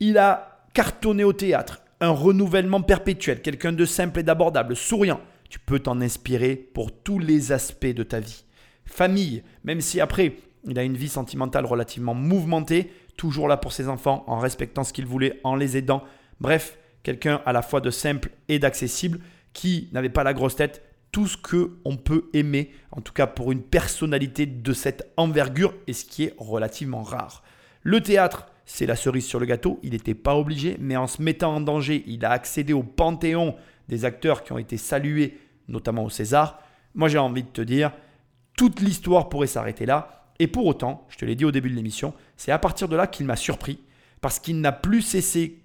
Speaker 1: Il a cartonné au théâtre, un renouvellement perpétuel, quelqu'un de simple et d'abordable, souriant. Tu peux t'en inspirer pour tous les aspects de ta vie. Famille, même si après, il a une vie sentimentale relativement mouvementée, toujours là pour ses enfants, en respectant ce qu'il voulait, en les aidant. Bref, quelqu'un à la fois de simple et d'accessible, qui n'avait pas la grosse tête, tout ce que on peut aimer, en tout cas pour une personnalité de cette envergure, et ce qui est relativement rare. Le théâtre, c'est la cerise sur le gâteau, il n'était pas obligé, mais en se mettant en danger, il a accédé au panthéon des acteurs qui ont été salués, notamment au César. Moi j'ai envie de te dire, toute l'histoire pourrait s'arrêter là, et pour autant, je te l'ai dit au début de l'émission, c'est à partir de là qu'il m'a surpris, parce qu'il n'a plus cessé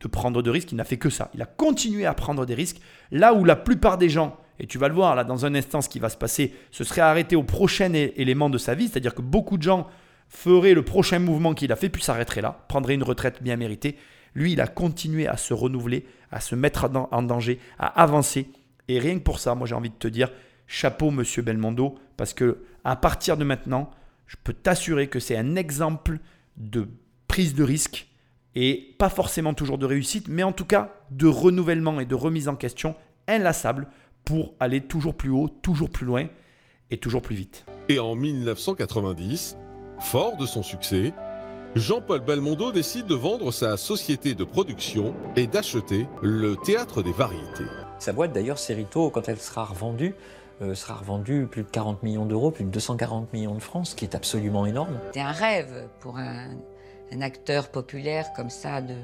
Speaker 1: de prendre de risques, il n'a fait que ça. Il a continué à prendre des risques, là où la plupart des gens, et tu vas le voir là dans un instant ce qui va se passer, se seraient arrêtés au prochain élément de sa vie, c'est-à-dire que beaucoup de gens feraient le prochain mouvement qu'il a fait, puis s'arrêteraient là, prendraient une retraite bien méritée. Lui, il a continué à se renouveler, à se mettre en en danger, à avancer. Et rien que pour ça, moi j'ai envie de te dire, chapeau monsieur Belmondo, parce que à partir de maintenant, je peux t'assurer que c'est un exemple de prise de risque et pas forcément toujours de réussite, mais en tout cas de renouvellement et de remise en question inlassable pour aller toujours plus haut, toujours plus loin et toujours plus vite.
Speaker 2: Et en 1990, fort de son succès, Jean-Paul Belmondo décide de vendre sa société de production et d'acheter le Théâtre des Variétés.
Speaker 13: Sa boîte d'ailleurs, Cerrito, quand elle sera revendue, euh, sera revendue plus de 40 millions d'euros, plus de 240 millions de francs, ce qui est absolument énorme.
Speaker 7: C'était un rêve pour un, un acteur populaire comme ça de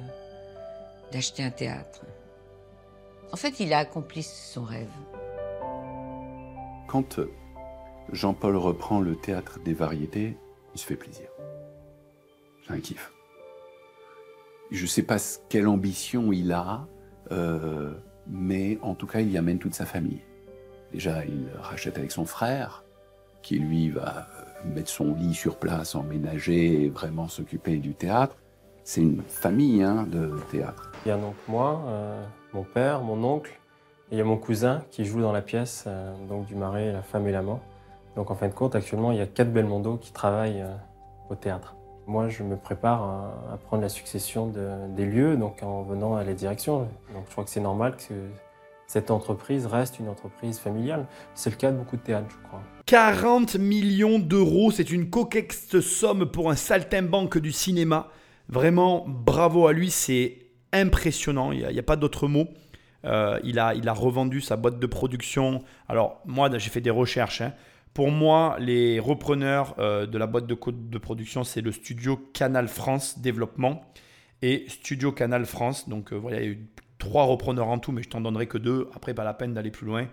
Speaker 7: d'acheter un théâtre. En fait, il a accompli son rêve.
Speaker 9: Quand euh, Jean-Paul reprend le théâtre des variétés, il se fait plaisir. C'est un kiff. Je ne sais pas ce- quelle ambition il a, euh, mais en tout cas, il y amène toute sa famille. Déjà, il rachète avec son frère, qui lui va euh, mettre son lit sur place, emménager et vraiment s'occuper du théâtre. C'est une famille hein, de théâtre.
Speaker 15: Il y a donc moi, euh, mon père, mon oncle, et il y a mon cousin qui joue dans la pièce, euh, donc du Marais, La femme et l'amant. Donc en fin de compte, actuellement, il y a quatre Belmondo qui travaillent euh, au théâtre. Moi, je me prépare à, prendre la succession de- des lieux, donc en venant à la direction. Donc je crois que c'est normal que cette entreprise reste une entreprise familiale. C'est le cas de beaucoup de théâtres, je crois.
Speaker 1: 40 millions d'euros, c'est une coquette somme pour un saltimbanque du cinéma. Vraiment, bravo à lui, c'est impressionnant, il n'y a, pas d'autre mot. Euh, il, a, il a revendu sa boîte de production. Alors, moi, j'ai fait des recherches. hein. Pour moi, les repreneurs euh, de la boîte de, de production, c'est le studio Canal France Développement et Studio Canal France. Donc, euh, voilà, il y a eu trois repreneurs en tout, mais je t'en donnerai que deux. Après, pas la peine d'aller plus loin.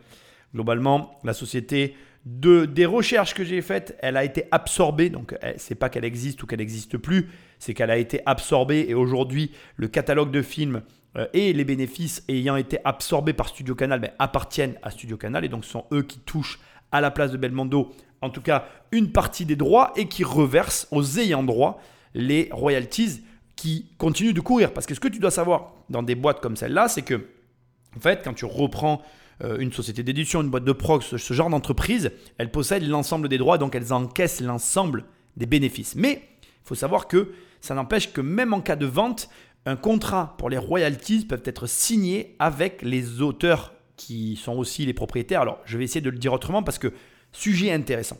Speaker 1: Globalement, la société de, des recherches que j'ai faites, elle a été absorbée. Donc, c'est pas qu'elle existe ou qu'elle n'existe plus, c'est qu'elle a été absorbée. Et aujourd'hui, le catalogue de films euh, et les bénéfices ayant été absorbés par Studio Canal ben, appartiennent à Studio Canal. Et donc, ce sont eux qui touchent à la place de Belmondo, en tout cas, une partie des droits et qui reversent aux ayants droit les royalties qui continuent de courir. Parce que ce que tu dois savoir dans des boîtes comme celle-là, c'est que, en fait, quand tu reprends une société d'édition, une boîte de prox, ce, genre d'entreprise, elles possèdent l'ensemble des droits, donc elles encaissent l'ensemble des bénéfices. Mais il faut savoir que ça n'empêche que même en cas de vente, un contrat pour les royalties peuvent être signés avec les auteurs qui sont aussi les propriétaires. Alors, je vais essayer de le dire autrement parce que sujet intéressant.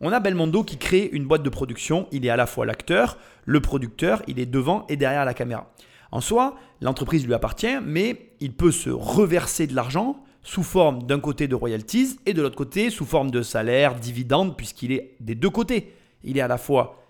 Speaker 1: On a Belmondo qui crée une boîte de production. Il est à la fois l'acteur, le producteur, il est devant et derrière la caméra. En soi, l'entreprise lui appartient, mais il peut se reverser de l'argent sous forme d'un côté de royalties et de l'autre côté sous forme de salaire, dividende, puisqu'il est des deux côtés. Il est à la fois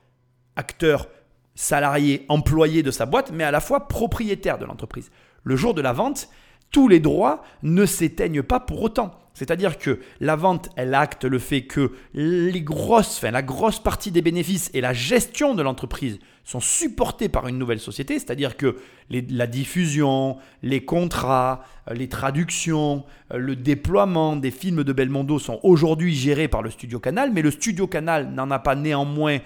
Speaker 1: acteur, salarié, employé de sa boîte, mais à la fois propriétaire de l'entreprise. Le jour de la vente, tous les droits ne s'éteignent pas pour autant. C'est-à-dire que la vente, elle acte le fait que les grosses, enfin, la grosse partie des bénéfices et la gestion de l'entreprise sont supportés par une nouvelle société, c'est-à-dire que la diffusion, les contrats, euh, les traductions, euh, le déploiement des films de Belmondo sont aujourd'hui gérés par le Studio Canal, mais le Studio Canal n'en a pas néanmoins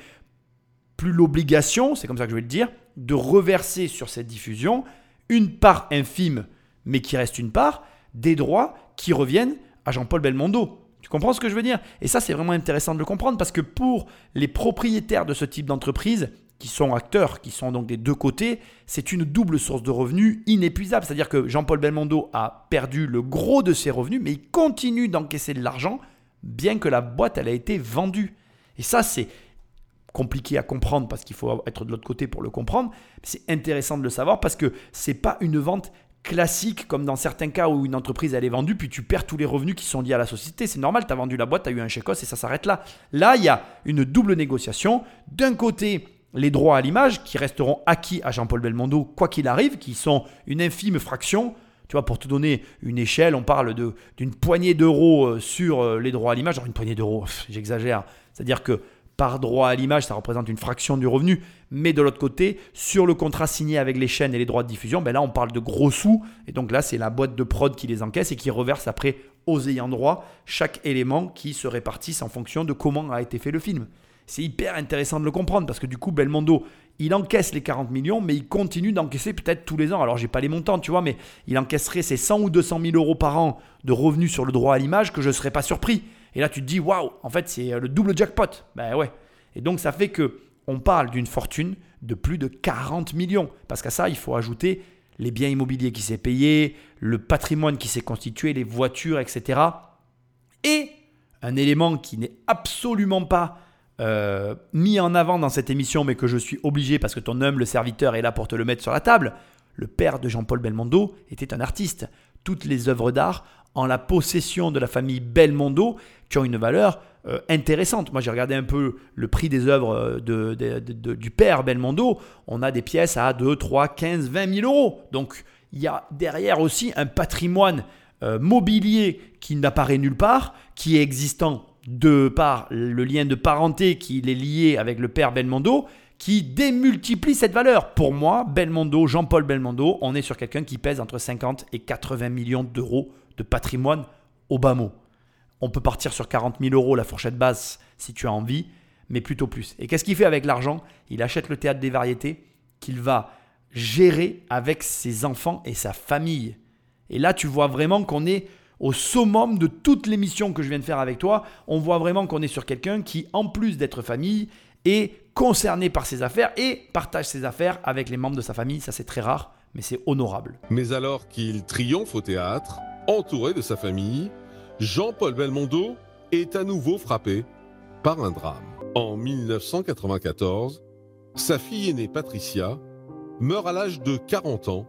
Speaker 1: plus l'obligation, c'est comme ça que je vais le dire, de reverser sur cette diffusion une part infime, mais qui reste une part, des droits qui reviennent à Jean-Paul Belmondo. Tu comprends ce que je veux dire? Et ça, c'est vraiment intéressant de le comprendre parce que pour les propriétaires de ce type d'entreprise, qui sont acteurs, qui sont donc des deux côtés, c'est une double source de revenus inépuisable. C'est-à-dire que Jean-Paul Belmondo a perdu le gros de ses revenus, mais il continue d'encaisser de l'argent, bien que la boîte, elle a été vendue. Et ça, c'est compliqué à comprendre parce qu'il faut être de l'autre côté pour le comprendre. C'est intéressant de le savoir parce que c'est pas une vente classique, comme dans certains cas où une entreprise elle est vendue, puis tu perds tous les revenus qui sont liés à la société. C'est normal, tu as vendu la boîte, tu as eu un chèque et ça s'arrête là. Là, il y a une double négociation. D'un côté, les droits à l'image qui resteront acquis à Jean-Paul Belmondo, quoi qu'il arrive, qui sont une infime fraction. Tu vois, pour te donner une échelle, on parle d'une poignée d'euros euh, sur euh, les droits à l'image. Alors, une poignée d'euros, j'exagère. C'est-à-dire que par droit à l'image, ça représente une fraction du revenu. Mais de l'autre côté, sur le contrat signé avec les chaînes et les droits de diffusion, ben là, on parle de gros sous. Et donc là, c'est la boîte de prod qui les encaisse et qui reverse après aux ayants droit chaque élément qui se répartisse en fonction de comment a été fait le film. C'est hyper intéressant de le comprendre parce que du coup, Belmondo, il encaisse les 40 millions, mais il continue d'encaisser peut-être tous les ans. Alors, j'ai pas les montants, tu vois, mais il encaisserait ces 100 ou 200 000 euros par an de revenus sur le droit à l'image que je ne serais pas surpris. Et là, tu te dis, waouh, en fait, c'est euh, le double jackpot. Ben ouais. Et donc, ça fait que on parle d'une fortune de plus de 40 millions. Parce qu'à ça, il faut ajouter les biens immobiliers qui s'est payé, le patrimoine qui s'est constitué, les voitures, etc. Et un élément qui n'est absolument pas euh, mis en avant dans cette émission, mais que je suis obligé parce que ton humble serviteur est là pour te le mettre sur la table. Le père de Jean-Paul Belmondo était un artiste. Toutes les œuvres d'art en la possession de la famille Belmondo qui ont une valeur euh, intéressante. Moi, j'ai regardé un peu le prix des œuvres euh, de, du père Belmondo. On a des pièces à 2, 3, 15, 20 000 euros. Donc, il y a derrière aussi un patrimoine euh, mobilier qui n'apparaît nulle part, qui est existant de par le lien de parenté qui est lié avec le père Belmondo, qui démultiplie cette valeur. Pour moi, Belmondo, Jean-Paul Belmondo, on est sur quelqu'un qui pèse entre 50 et 80 millions d'euros patrimoine au bas mot. On peut partir sur 40 000 euros la fourchette basse si tu as envie, mais plutôt plus. Et qu'est-ce qu'il fait avec l'argent? Il achète le théâtre des variétés qu'il va gérer avec ses enfants et sa famille. Et là, tu vois vraiment qu'on est au summum de toutes les missions que je viens de faire avec toi. On voit vraiment qu'on est sur quelqu'un qui, en plus d'être famille, est concerné par ses affaires et partage ses affaires avec les membres de sa famille. Ça, c'est très rare, mais c'est honorable.
Speaker 2: Mais alors qu'il triomphe au théâtre, entouré de sa famille, Jean-Paul Belmondo est à nouveau frappé par un drame. En 1994, sa fille aînée Patricia meurt à l'âge de 40 ans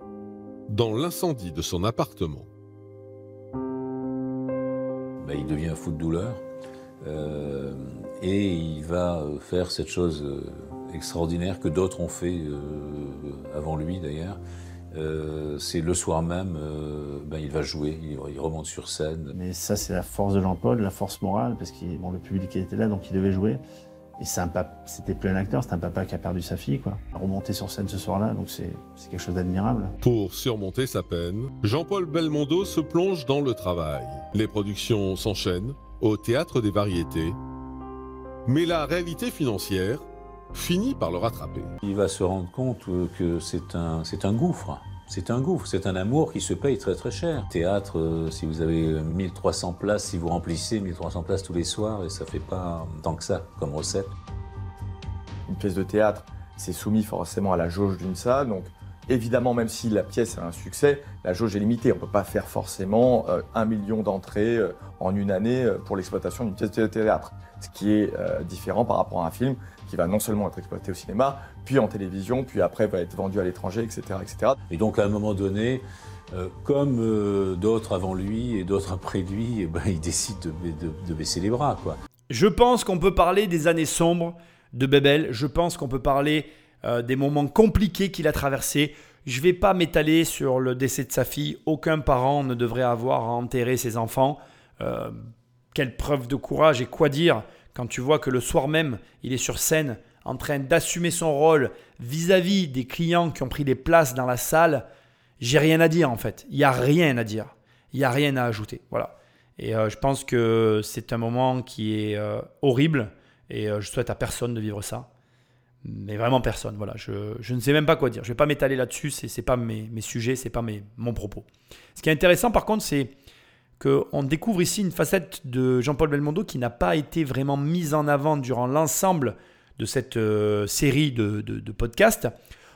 Speaker 2: dans l'incendie de son appartement.
Speaker 14: Ben, il devient fou de douleur euh, et il va faire cette chose euh, extraordinaire que d'autres ont fait euh, avant lui d'ailleurs, euh, c'est le soir même, euh, ben, il va jouer, il, remonte sur scène.
Speaker 16: Mais ça, c'est la force de Jean-Paul, la force morale, parce que bon, le public était là, donc il devait jouer. Et c'était plus un acteur, c'est un papa qui a perdu sa fille, quoi. Remonter sur scène ce soir-là, donc c'est quelque chose d'admirable.
Speaker 2: Pour surmonter sa peine, Jean-Paul Belmondo se plonge dans le travail. Les productions s'enchaînent au théâtre des variétés. Mais la réalité financière finit par le rattraper.
Speaker 14: Il va se rendre compte que c'est un, un gouffre. C'est un gouffre, c'est un amour qui se paye très très cher. Théâtre, euh, si vous avez 1300 places, si vous remplissez 1300 places tous les soirs, et ça fait pas tant que ça comme recette.
Speaker 17: Une pièce de théâtre, c'est soumis forcément à la jauge d'une salle, donc Évidemment, même si la pièce a un succès, la jauge est limitée. On ne peut pas faire forcément euh, un million d'entrées euh, en une année euh, pour l'exploitation d'une pièce de théâtre. Ce qui est différent par rapport à un film qui va non seulement être exploité au cinéma, puis en télévision, puis après va être vendu à l'étranger, etc., etc.
Speaker 14: Et donc à un moment donné, comme d'autres avant lui et d'autres après lui, eh ben, il décide de, de baisser les bras. Quoi.
Speaker 1: Je pense qu'on peut parler des années sombres de Bebel. Je pense qu'on peut parler euh, des moments compliqués qu'il a traversés. Je ne vais pas m'étaler sur le décès de sa fille. Aucun parent ne devrait avoir à enterrer ses enfants. Euh, quelle preuve de courage et quoi dire quand tu vois que le soir même, il est sur scène en train d'assumer son rôle vis-à-vis des clients qui ont pris des places dans la salle. J'ai rien à dire en fait. Il n'y a rien à dire. Il n'y a rien à ajouter. Voilà. Et euh, je pense que c'est un moment qui est horrible et je souhaite à personne de vivre ça mais vraiment personne. Voilà, je, je, ne sais même pas quoi dire. Je ne vais pas m'étaler là-dessus, ce n'est pas mes, mes sujets, ce n'est pas mes, mon propos. Ce qui est intéressant par contre, c'est qu'on découvre ici une facette de Jean-Paul Belmondo qui n'a pas été vraiment mise en avant durant l'ensemble de cette euh, série de, podcasts.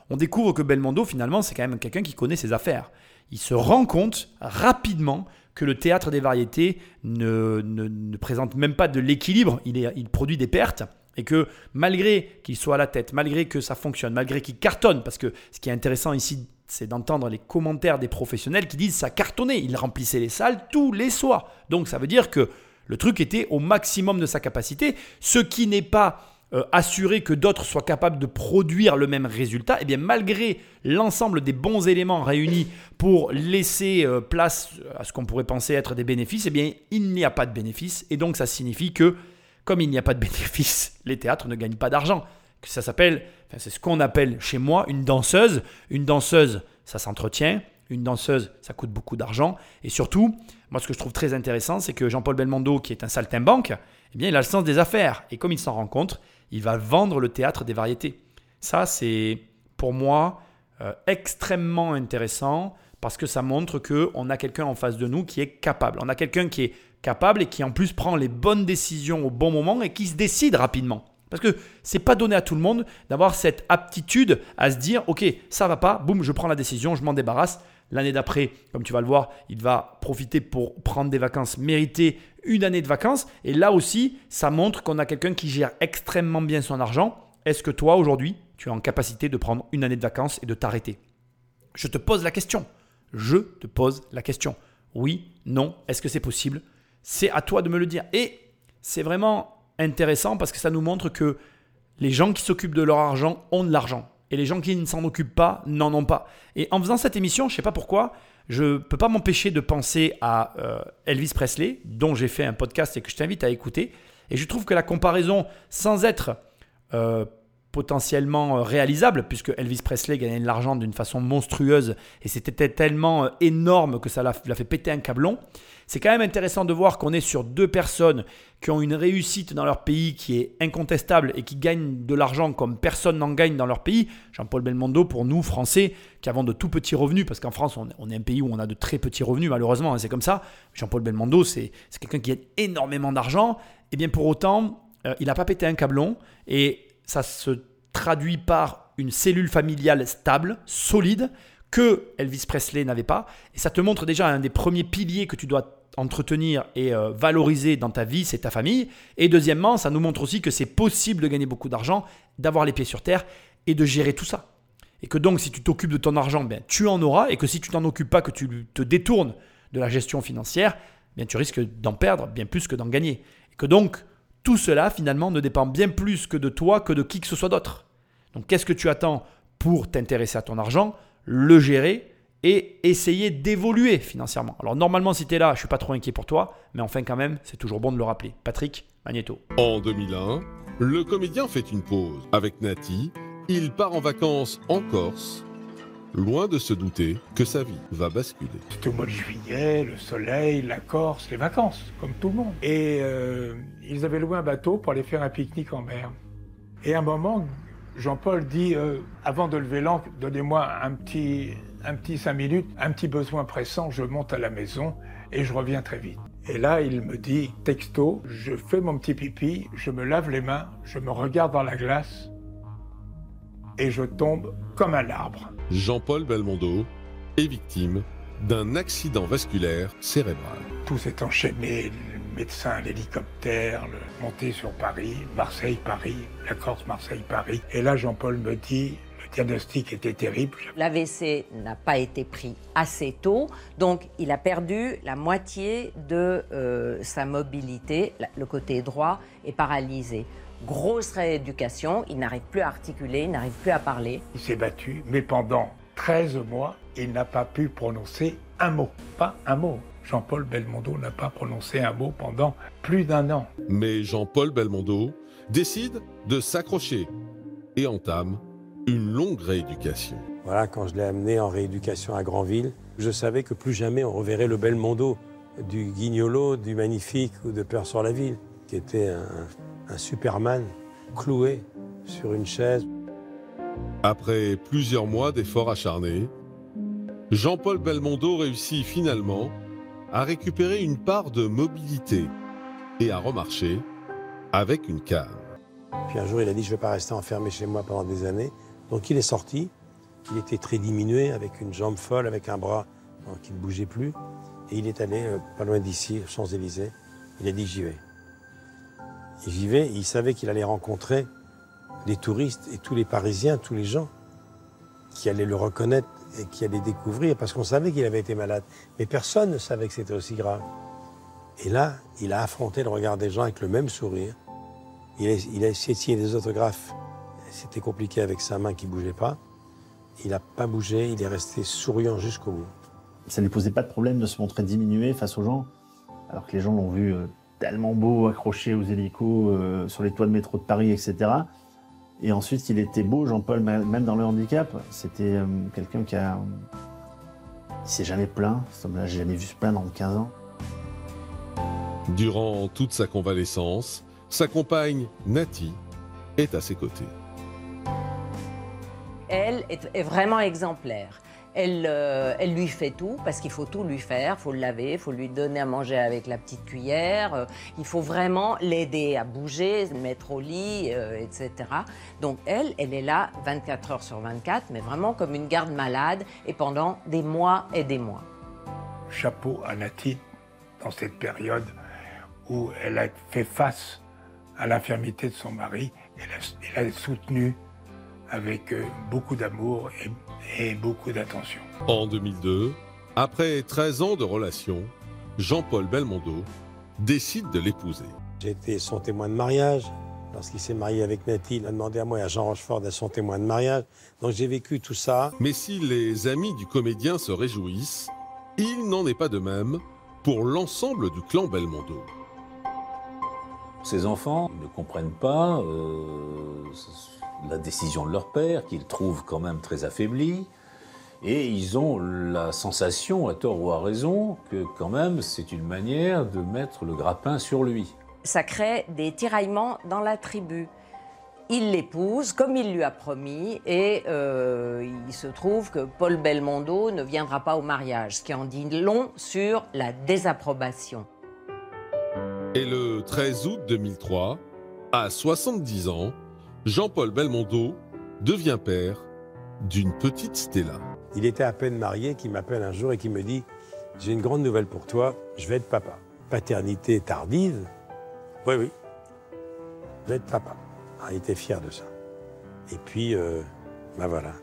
Speaker 1: On découvre que Belmondo, finalement, c'est quand même quelqu'un qui connaît ses affaires. Il se rend compte rapidement que le théâtre des variétés ne, présente même pas de l'équilibre, il, il produit des pertes et que malgré qu'il soit à la tête, malgré que ça fonctionne, malgré qu'il cartonne, parce que ce qui est intéressant ici, c'est d'entendre les commentaires des professionnels qui disent ça cartonnait, il remplissait les salles tous les soirs. Donc ça veut dire que le truc était au maximum de sa capacité, ce qui n'est pas euh, assuré que d'autres soient capables de produire le même résultat, et eh bien malgré l'ensemble des bons éléments réunis pour laisser euh, place à ce qu'on pourrait penser être des bénéfices, eh bien il n'y a pas de bénéfices, et donc ça signifie que comme il n'y a pas de [LAUGHS] bénéfice, les théâtres ne gagnent pas d'argent. Ça s'appelle, c'est ce qu'on appelle chez moi une danseuse. Une danseuse, ça s'entretient. Une danseuse, ça coûte beaucoup d'argent. Et surtout, moi, ce que je trouve très intéressant, c'est que Jean-Paul Belmondo, qui est un saltimbanque, eh bien, il a le sens des affaires. Et comme il s'en rend compte, il va vendre le théâtre des variétés. Ça, c'est pour moi euh, extrêmement intéressant parce que ça montre qu'on a quelqu'un en face de nous qui est capable. On a quelqu'un qui est capable et qui en plus prend les bonnes décisions au bon moment et qui se décide rapidement. Parce que c'est pas donné à tout le monde d'avoir cette aptitude à se dire ok ça va pas, boum je prends la décision, je m'en débarrasse. L'année d'après, comme tu vas le voir, il va profiter pour prendre des vacances, mériter une année de vacances. Et là aussi, ça montre qu'on a quelqu'un qui gère extrêmement bien son argent. Est-ce que toi aujourd'hui, tu es en capacité de prendre une année de vacances et de t'arrêter? Je te pose la question. Je te pose la question. Oui, non, est-ce que c'est possible? C'est à toi de me le dire. Et c'est vraiment intéressant parce que ça nous montre que les gens qui s'occupent de leur argent ont de l'argent. Et les gens qui ne s'en occupent pas n'en ont pas. Et en faisant cette émission, je ne sais pas pourquoi, je ne peux pas m'empêcher de penser à euh, Elvis Presley, dont j'ai fait un podcast et que je t'invite à écouter. Et je trouve que la comparaison, sans être euh, potentiellement euh, réalisable, puisque Elvis Presley gagnait de l'argent d'une façon monstrueuse et c'était tellement énorme que ça l'a fait péter un câblon, c'est quand même intéressant de voir qu'on est sur deux personnes qui ont une réussite dans leur pays qui est incontestable et qui gagnent de l'argent comme personne n'en gagne dans leur pays. Jean-Paul Belmondo, pour nous, Français, qui avons de tout petits revenus, parce qu'en France, on est un pays où on a de très petits revenus, malheureusement, hein, c'est comme ça. Jean-Paul Belmondo, c'est quelqu'un qui gagne énormément d'argent. Et bien pour autant, euh, il n'a pas pété un câblon et ça se traduit par une cellule familiale stable, solide, que Elvis Presley n'avait pas. Et ça te montre déjà un des premiers piliers que tu dois entretenir et euh, valoriser dans ta vie, c'est ta famille. Et deuxièmement, ça nous montre aussi que c'est possible de gagner beaucoup d'argent, d'avoir les pieds sur terre et de gérer tout ça. Et que donc, si tu t'occupes de ton argent, bien, tu en auras. Et que si tu t'en occupes pas, que tu te détournes de la gestion financière, bien, tu risques d'en perdre bien plus que d'en gagner. Et que donc, tout cela, finalement, ne dépend bien plus que de toi que de qui que ce soit d'autre. Donc, qu'est-ce que tu attends pour t'intéresser à ton argent? Le gérer et essayer d'évoluer financièrement. Alors normalement si tu es là, je suis pas trop inquiet pour toi, mais enfin quand même, c'est toujours bon de le rappeler. Patrick Magneto.
Speaker 2: En 2001, le comédien fait une pause. Avec Nati, il part en vacances en Corse, loin de se douter que sa vie va basculer.
Speaker 18: C'était au mois de juillet, le soleil, la Corse, les vacances, comme tout le monde. Et euh, ils avaient loué un bateau pour aller faire un pique-nique en mer. Et à un moment, Jean-Paul dit, euh, avant de lever l'ancre, donnez-moi un petit, un petit cinq minutes, un petit besoin pressant, je monte à la maison et je reviens très vite. Et là, il me dit, texto, je fais mon petit pipi, je me lave les mains, je me regarde dans la glace et je tombe comme un arbre.
Speaker 2: Jean-Paul Belmondo est victime d'un accident vasculaire cérébral.
Speaker 18: Tout s'est enchaîné, le médecin, l'hélicoptère, le montée sur Paris, Marseille, Paris, la Corse, Marseille, Paris. Et là, Jean-Paul me dit, le diagnostic était terrible.
Speaker 7: L'AVC n'a pas été pris assez tôt, donc il a perdu la moitié de euh, sa mobilité, le côté droit est paralysé. Grosse rééducation, il n'arrive plus à articuler, il n'arrive plus à parler.
Speaker 18: Il s'est battu, mais pendant 13 mois, il n'a pas pu prononcer un mot. Pas un mot. Jean-Paul Belmondo n'a pas prononcé un mot pendant plus d'un an.
Speaker 2: Mais Jean-Paul Belmondo décide de s'accrocher et entame une longue rééducation.
Speaker 8: Voilà, quand je l'ai amené en rééducation à Granville, je savais que plus jamais on reverrait le Belmondo du Guignolo, du Magnifique ou de Peur sur la ville, qui était un, un Superman cloué sur une chaise.
Speaker 2: Après plusieurs mois d'efforts acharnés, Jean-Paul Belmondo réussit finalement à récupérer une part de mobilité et à remarcher avec une canne.
Speaker 8: Puis un jour, il a dit Je ne vais pas rester enfermé chez moi pendant des années. Donc il est sorti. Il était très diminué, avec une jambe folle, avec un bras euh, qui ne bougeait plus. Et il est allé euh, pas loin d'ici, aux Champs-Élysées. Il a dit J'y vais. Et j'y vais. Il savait qu'il allait rencontrer les touristes et tous les Parisiens, tous les gens qui allaient le reconnaître et qui allaient découvrir, parce qu'on savait qu'il avait été malade. Mais personne ne savait que c'était aussi grave. Et là, il a affronté le regard des gens avec le même sourire. Il a, il a essayé de signer des autographes. C'était compliqué avec sa main qui ne bougeait pas. Il n'a pas bougé, il est resté souriant jusqu'au bout.
Speaker 16: Ça ne lui posait pas de problème de se montrer diminué face aux gens, alors que les gens l'ont vu euh, tellement beau, accroché aux hélicos, euh, sur les toits de métro de Paris, etc. Et ensuite, il était beau, Jean-Paul, même dans le handicap. C'était euh, quelqu'un qui a. Il s'est jamais plaint. Ce homme-là, j'ai jamais vu se plaindre en 15 ans.
Speaker 2: Durant toute sa convalescence, sa compagne Nati est à ses côtés.
Speaker 7: Elle est vraiment exemplaire. Elle, euh, elle lui fait tout, parce qu'il faut tout lui faire. Il faut le laver, il faut lui donner à manger avec la petite cuillère. euh, il faut vraiment l'aider à bouger, le mettre au lit, euh, etc. Donc elle, elle est là 24 heures sur 24, mais vraiment comme une garde malade, et pendant des mois et des mois.
Speaker 18: Chapeau à Nati dans cette période où elle a fait face à l'infirmité de son mari. Elle a, elle a soutenu avec beaucoup d'amour et, et beaucoup d'attention.
Speaker 2: En 2002, après 13 ans de relation, Jean-Paul Belmondo décide de l'épouser.
Speaker 8: J'ai été son témoin de mariage. Lorsqu'il s'est marié avec Nathalie, il a demandé à moi et à Jean Rochefort d'être son témoin de mariage. Donc j'ai vécu tout ça.
Speaker 2: Mais si les amis du comédien se réjouissent, il n'en est pas de même pour l'ensemble du clan Belmondo.
Speaker 14: Ces enfants ne comprennent pas euh, la décision de leur père, qu'ils trouvent quand même très affaibli, et ils ont la sensation, à tort ou à raison, que quand même c'est une manière de mettre le grappin sur lui.
Speaker 7: Ça crée des tiraillements dans la tribu. Il l'épouse comme il lui a promis et euh, il se trouve que Paul Belmondo ne viendra pas au mariage, ce qui en dit long sur la désapprobation.
Speaker 2: Et le 13 août 2003, à 70 ans, Jean-Paul Belmondo devient père d'une petite Stella.
Speaker 8: Il était à peine marié qui m'appelle un jour et qui me dit J'ai une grande nouvelle pour toi, je vais être papa. Paternité tardive Oui, oui. Je vais être papa. Ah, il était fier de ça. Et puis, euh, ben voilà,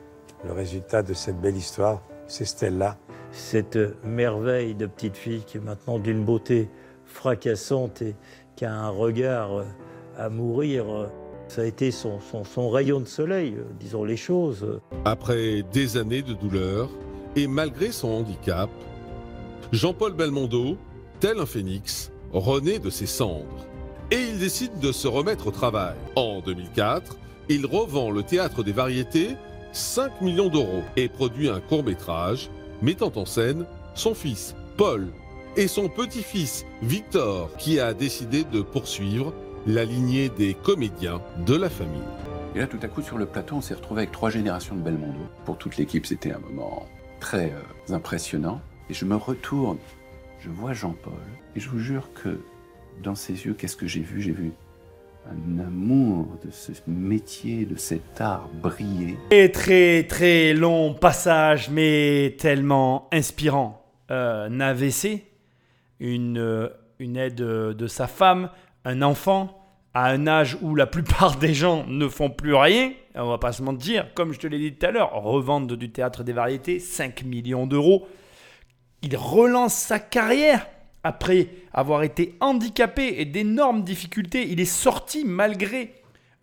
Speaker 8: le résultat de cette belle histoire, c'est Stella.
Speaker 3: Cette merveille de petite fille qui est maintenant d'une beauté fracassante et qui a un regard euh, à mourir, euh, ça a été son, rayon de soleil, euh, disons les choses.
Speaker 2: Après des années de douleur et malgré son handicap, Jean-Paul Belmondo, tel un phénix, renaît de ses cendres. Et il décide de se remettre au travail. En 2004, il revend le théâtre des variétés 5 millions d'euros et produit un court-métrage mettant en scène son fils, Paul, et son petit-fils, Victor, qui a décidé de poursuivre la lignée des comédiens de la famille.
Speaker 9: Et là, tout à coup, sur le plateau, on s'est retrouvé avec trois générations de Belmondo. Pour toute l'équipe, c'était un moment très euh, impressionnant. Et je me retourne, je vois Jean-Paul, et je vous jure que dans ses yeux, qu'est-ce que j'ai vu? J'ai vu un amour de ce métier, de cet art briller.
Speaker 1: Et très très long passage, mais tellement inspirant. Euh, un AVC, une, euh, une aide de sa femme, un enfant, à un âge où la plupart des gens ne font plus rien, on va pas se mentir, comme je te l'ai dit tout à l'heure, revente du théâtre des variétés, 5 millions d'euros. Il relance sa carrière après avoir été handicapé et d'énormes difficultés. Il est sorti malgré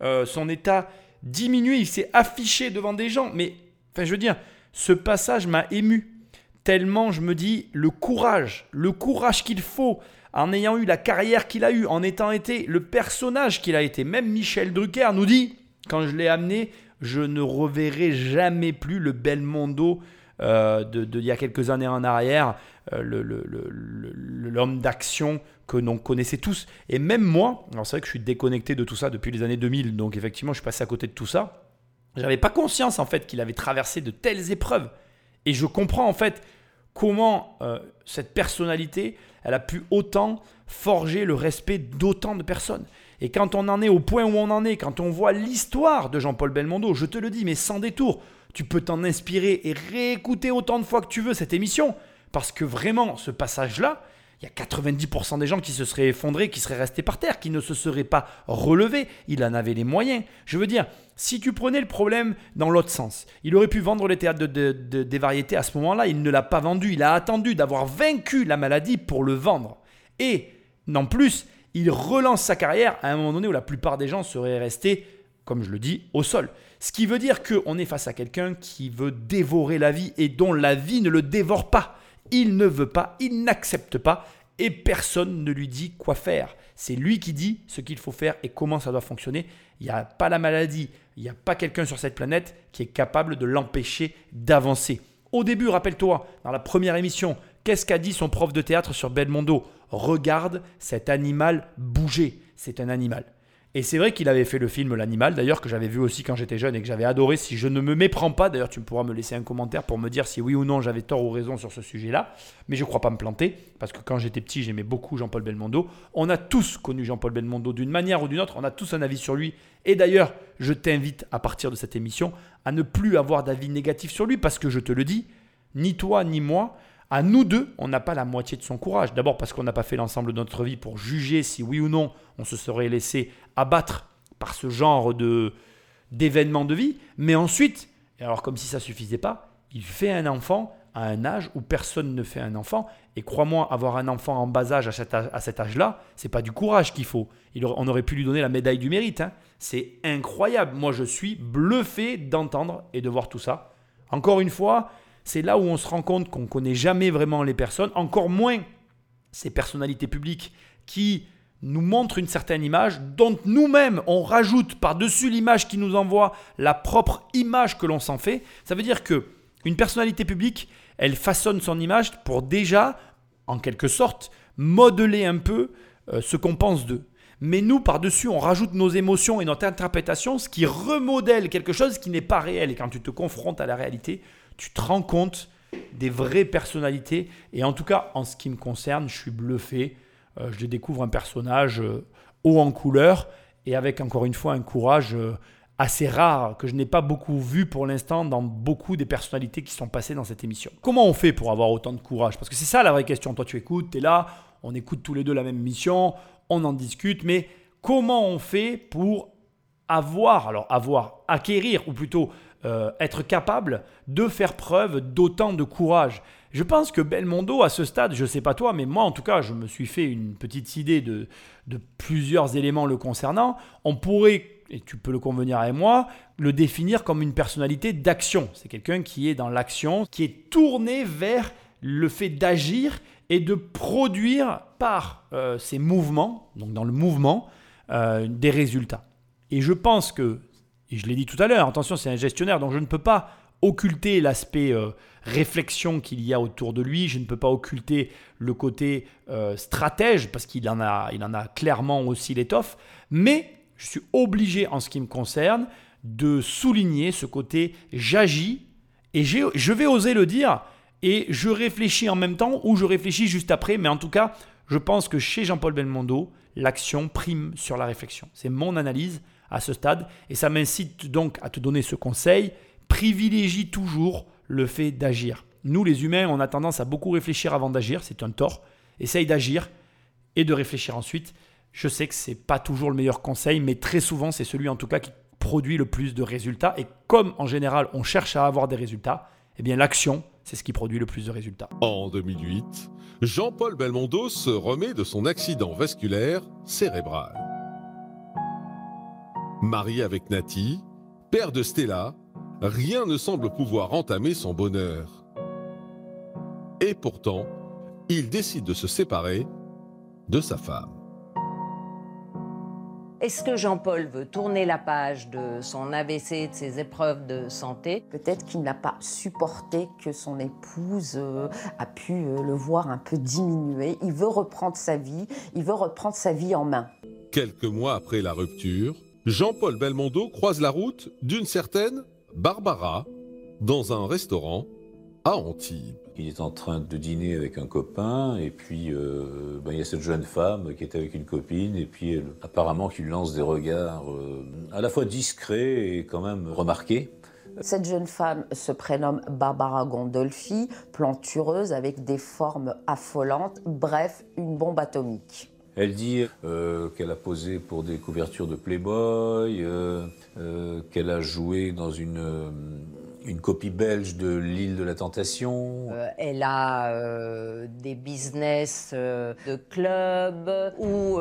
Speaker 1: euh, son état diminué, il s'est affiché devant des gens. Mais, enfin, je veux dire, ce passage m'a ému. Tellement je me dis, le courage, le courage qu'il faut en ayant eu la carrière qu'il a eue, en étant été le personnage qu'il a été. Même Michel Drucker nous dit, quand je l'ai amené, je ne reverrai jamais plus le Belmondo euh, de, y a quelques années en arrière, euh, l'homme d'action que l'on connaissait tous. Et même moi, alors c'est vrai que je suis déconnecté de tout ça depuis les années 2000, donc effectivement je suis passé à côté de tout ça. J'avais pas conscience en fait qu'il avait traversé de telles épreuves. Et je comprends en fait comment euh, cette personnalité, elle a pu autant forger le respect d'autant de personnes. Et quand on en est au point où on en est, quand on voit l'histoire de Jean-Paul Belmondo, je te le dis, mais sans détour, tu peux t'en inspirer et réécouter autant de fois que tu veux cette émission. Parce que vraiment, ce passage-là, il y a 90% des gens qui se seraient effondrés, qui seraient restés par terre, qui ne se seraient pas relevés. Il en avait les moyens. Je veux dire, si tu prenais le problème dans l'autre sens, il aurait pu vendre les théâtres des variétés à ce moment-là. Il ne l'a pas vendu. Il a attendu d'avoir vaincu la maladie pour le vendre. Et, non plus, il relance sa carrière à un moment donné où la plupart des gens seraient restés, comme je le dis, au sol. Ce qui veut dire qu'on est face à quelqu'un qui veut dévorer la vie et dont la vie ne le dévore pas. Il ne veut pas, il n'accepte pas et personne ne lui dit quoi faire. C'est lui qui dit ce qu'il faut faire et comment ça doit fonctionner. Il n'y a pas la maladie, il n'y a pas quelqu'un sur cette planète qui est capable de l'empêcher d'avancer. Au début, rappelle-toi, dans la première émission, qu'est-ce qu'a dit son prof de théâtre sur Belmondo? Regarde cet animal bouger. C'est un animal. Et c'est vrai qu'il avait fait le film L'Animal, d'ailleurs, que j'avais vu aussi quand j'étais jeune et que j'avais adoré. Si je ne me méprends pas, d'ailleurs, tu pourras me laisser un commentaire pour me dire si oui ou non j'avais tort ou raison sur ce sujet-là. Mais je ne crois pas me planter, parce que quand j'étais petit, j'aimais beaucoup Jean-Paul Belmondo. On a tous connu Jean-Paul Belmondo d'une manière ou d'une autre, on a tous un avis sur lui. Et d'ailleurs, je t'invite à partir de cette émission à ne plus avoir d'avis négatif sur lui, parce que je te le dis, ni toi ni moi, à nous deux, on n'a pas la moitié de son courage. D'abord parce qu'on n'a pas fait l'ensemble de notre vie pour juger si oui ou non on se serait laissé abattre par ce genre de d'événements de vie. Mais ensuite, et alors comme si ça suffisait pas, il fait un enfant à un âge où personne ne fait un enfant. Et crois-moi, avoir un enfant en bas âge à cet âge-là, c'est pas du courage qu'il faut. on aurait pu lui donner la médaille du mérite. Hein. C'est incroyable. Moi, je suis bluffé d'entendre et de voir tout ça. Encore une fois, c'est là où on se rend compte qu'on ne connaît jamais vraiment les personnes, encore moins ces personnalités publiques qui nous montrent une certaine image, dont nous-mêmes on rajoute par-dessus l'image qui nous envoie la propre image que l'on s'en fait. Ça veut dire que une personnalité publique, elle façonne son image pour déjà, en quelque sorte, modeler un peu euh, ce qu'on pense d'eux. Mais nous, par-dessus, on rajoute nos émotions et notre interprétation, ce qui remodèle quelque chose qui n'est pas réel. Et quand tu te confrontes à la réalité, tu te rends compte des vraies personnalités. Et en tout cas, en ce qui me concerne, je suis bluffé. Euh, je découvre un personnage euh, haut en couleur et avec encore une fois un courage euh, assez rare que je n'ai pas beaucoup vu pour l'instant dans beaucoup des personnalités qui sont passées dans cette émission. Comment on fait pour avoir autant de courage? Parce que c'est ça la vraie question. Toi, tu écoutes, tu es là, on écoute tous les deux la même émission, on en discute, mais comment on fait pour avoir, alors avoir, acquérir, ou plutôt euh, être capable de faire preuve d'autant de courage. Je pense que Belmondo, à ce stade, je ne sais pas toi, mais moi en tout cas, je me suis fait une petite idée de, de plusieurs éléments le concernant. On pourrait, et tu peux le convenir avec moi, le définir comme une personnalité d'action. C'est quelqu'un qui est dans l'action, qui est tourné vers le fait d'agir et de produire par euh, ses mouvements, donc dans le mouvement, euh, des résultats. Et je pense que et je l'ai dit tout à l'heure, attention, c'est un gestionnaire, donc je ne peux pas occulter l'aspect euh, réflexion qu'il y a autour de lui, je ne peux pas occulter le côté euh, stratège, parce qu'il en, en a clairement aussi l'étoffe, mais je suis obligé, en ce qui me concerne, de souligner ce côté j'agis, et je vais oser le dire, et je réfléchis en même temps, ou je réfléchis juste après, mais en tout cas, je pense que chez Jean-Paul Belmondo, l'action prime sur la réflexion. C'est mon analyse à ce stade et ça m'incite donc à te donner ce conseil. Privilégie toujours le fait d'agir. Nous, les humains, on a tendance à beaucoup réfléchir avant d'agir, c'est un tort. Essaye d'agir et de réfléchir ensuite. Je sais que c'est pas toujours le meilleur conseil, mais très souvent, c'est celui en tout cas qui produit le plus de résultats. Et comme en général, on cherche à avoir des résultats, eh bien l'action, c'est ce qui produit le plus de résultats.
Speaker 2: En 2008, Jean-Paul Belmondo se remet de son accident vasculaire cérébral. Marié avec Nati, père de Stella, rien ne semble pouvoir entamer son bonheur. Et pourtant, il décide de se séparer de sa femme.
Speaker 7: Est-ce que Jean-Paul veut tourner la page de son AVC, de ses épreuves de santé?
Speaker 19: Peut-être qu'il n'a pas supporté que son épouse euh, a pu euh, le voir un peu diminuer. Il veut reprendre sa vie, il veut reprendre sa vie en main.
Speaker 2: Quelques mois après la rupture, Jean-Paul Belmondo croise la route d'une certaine Barbara dans un restaurant à Antibes.
Speaker 14: Il est en train de dîner avec un copain, et puis euh, ben, il y a cette jeune femme qui est avec une copine, et puis elle, apparemment qu'il lance des regards euh, à la fois discrets et quand même remarqués.
Speaker 19: Cette jeune femme se prénomme Barbara Gondolfi, plantureuse avec des formes affolantes, bref, une bombe atomique.
Speaker 14: Elle dit euh, qu'elle a posé pour des couvertures de Playboy, euh, euh, qu'elle a joué dans une, une copie belge de L'île de la Tentation.
Speaker 7: Euh, elle a euh, des business euh, de club où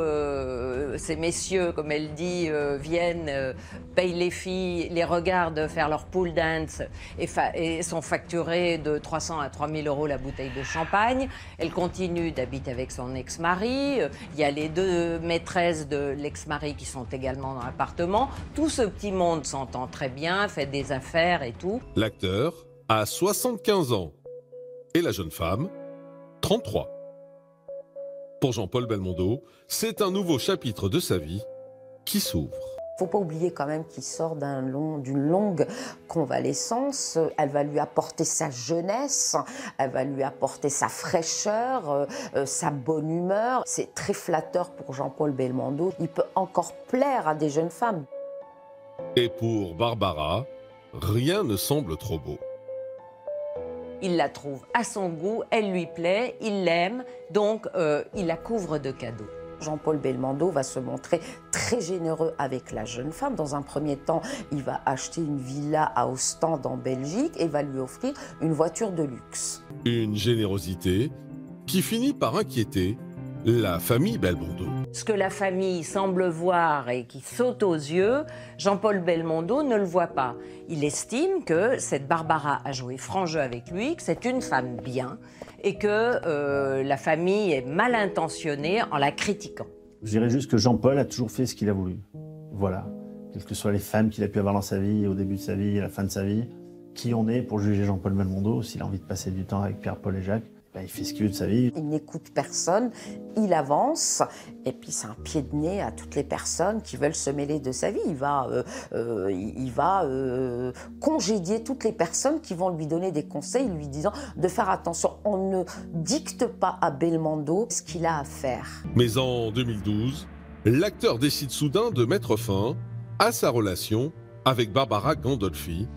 Speaker 7: ces messieurs, comme elle dit, viennent, payent les filles, les regardent faire leur pool dance et, et sont facturés de 300 à 3000 euros la bouteille de champagne. Elle continue d'habiter avec son ex-mari. Il y a les deux maîtresses de l'ex-mari qui sont également dans l'appartement. Tout ce petit monde s'entend très bien, fait des affaires et tout.
Speaker 2: L'acteur a 75 ans et la jeune femme, 33. Pour Jean-Paul Belmondo, c'est un nouveau chapitre de sa vie qui s'ouvre.
Speaker 19: Faut pas oublier quand même qu'il sort d'un long- d'une longue convalescence. Elle va lui apporter sa jeunesse, elle va lui apporter sa fraîcheur, euh, euh, sa bonne humeur. C'est très flatteur pour Jean-Paul Belmondo. Il peut encore plaire à des jeunes femmes.
Speaker 2: Et pour Barbara, rien ne semble trop beau.
Speaker 7: Il la trouve à son goût, elle lui plaît, il l'aime, donc euh, il la couvre de cadeaux.
Speaker 19: Jean-Paul Belmondo va se montrer très généreux avec la jeune femme. Dans un premier temps, il va acheter une villa à Ostende en Belgique et va lui offrir une voiture de luxe.
Speaker 2: Une générosité qui finit par inquiéter la famille Belmondo.
Speaker 7: Ce que la famille semble voir et qui saute aux yeux, Jean-Paul Belmondo ne le voit pas. Il estime que cette Barbara a joué franc jeu avec lui, que c'est une femme bien et que euh, la famille est mal intentionnée en la critiquant.
Speaker 16: Je dirais juste que Jean-Paul a toujours fait ce qu'il a voulu. Voilà. Quelles que soient les femmes qu'il a pu avoir dans sa vie, au début de sa vie, à la fin de sa vie, qui on est pour juger Jean-Paul Belmondo S'il a envie de passer du temps avec Pierre-Paul et Jacques, ben, il fait ce qu'il veut de sa vie.
Speaker 19: Il n'écoute personne, il avance, et puis c'est un pied de nez à toutes les personnes qui veulent se mêler de sa vie. Il va, euh, euh, il il va euh, congédier toutes les personnes qui vont lui donner des conseils, lui disant de faire attention. On ne dicte pas à Belmondo ce qu'il a à faire.
Speaker 2: Mais en 2012, l'acteur décide soudain de mettre fin à sa relation avec Barbara Gandolfi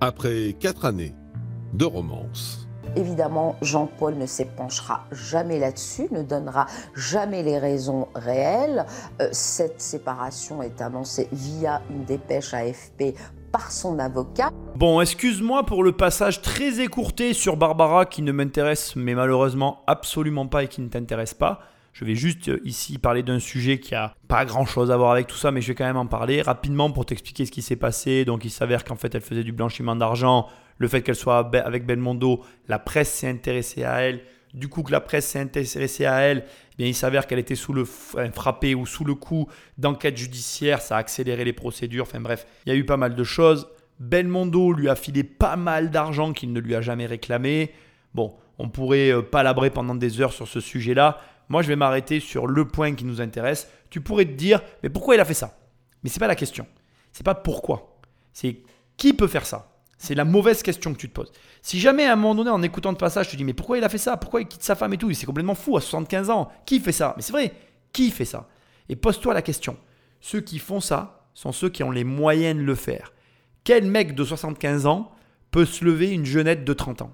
Speaker 2: après quatre années de romance.
Speaker 19: Évidemment, Jean-Paul ne s'épanchera jamais là-dessus, ne donnera jamais les raisons réelles. Euh, cette séparation est annoncée via une dépêche AFP par son avocat.
Speaker 1: Bon, excuse-moi pour le passage très écourté sur Barbara qui ne m'intéresse mais malheureusement absolument pas et qui ne t'intéresse pas. Je vais juste euh, ici parler d'un sujet qui a pas grand chose à voir avec tout ça, mais je vais quand même en parler rapidement pour t'expliquer ce qui s'est passé. Donc, il s'avère qu'en fait, elle faisait du blanchiment d'argent. Le fait qu'elle soit avec Belmondo, la presse s'est intéressée à elle. Du coup, que la presse s'est intéressée à elle, eh bien, il s'avère qu'elle était sous le frappée ou sous le coup d'enquête judiciaire. Ça a accéléré les procédures. Enfin bref, il y a eu pas mal de choses. Belmondo lui a filé pas mal d'argent qu'il ne lui a jamais réclamé. Bon, on pourrait euh, palabrer pendant des heures sur ce sujet-là. Moi, je vais m'arrêter sur le point qui nous intéresse. Tu pourrais te dire, mais pourquoi il a fait ça? Mais c'est pas la question. C'est pas pourquoi. C'est qui peut faire ça? C'est la mauvaise question que tu te poses. Si jamais à un moment donné, en écoutant le passage, tu te dis mais pourquoi il a fait ça? Pourquoi il quitte sa femme et tout? C'est complètement fou à 75 ans. Qui fait ça? Mais c'est vrai, qui fait ça? Et pose-toi la question. Ceux qui font ça sont ceux qui ont les moyens de le faire. Quel mec de 75 ans peut se lever une jeunette de 30 ans?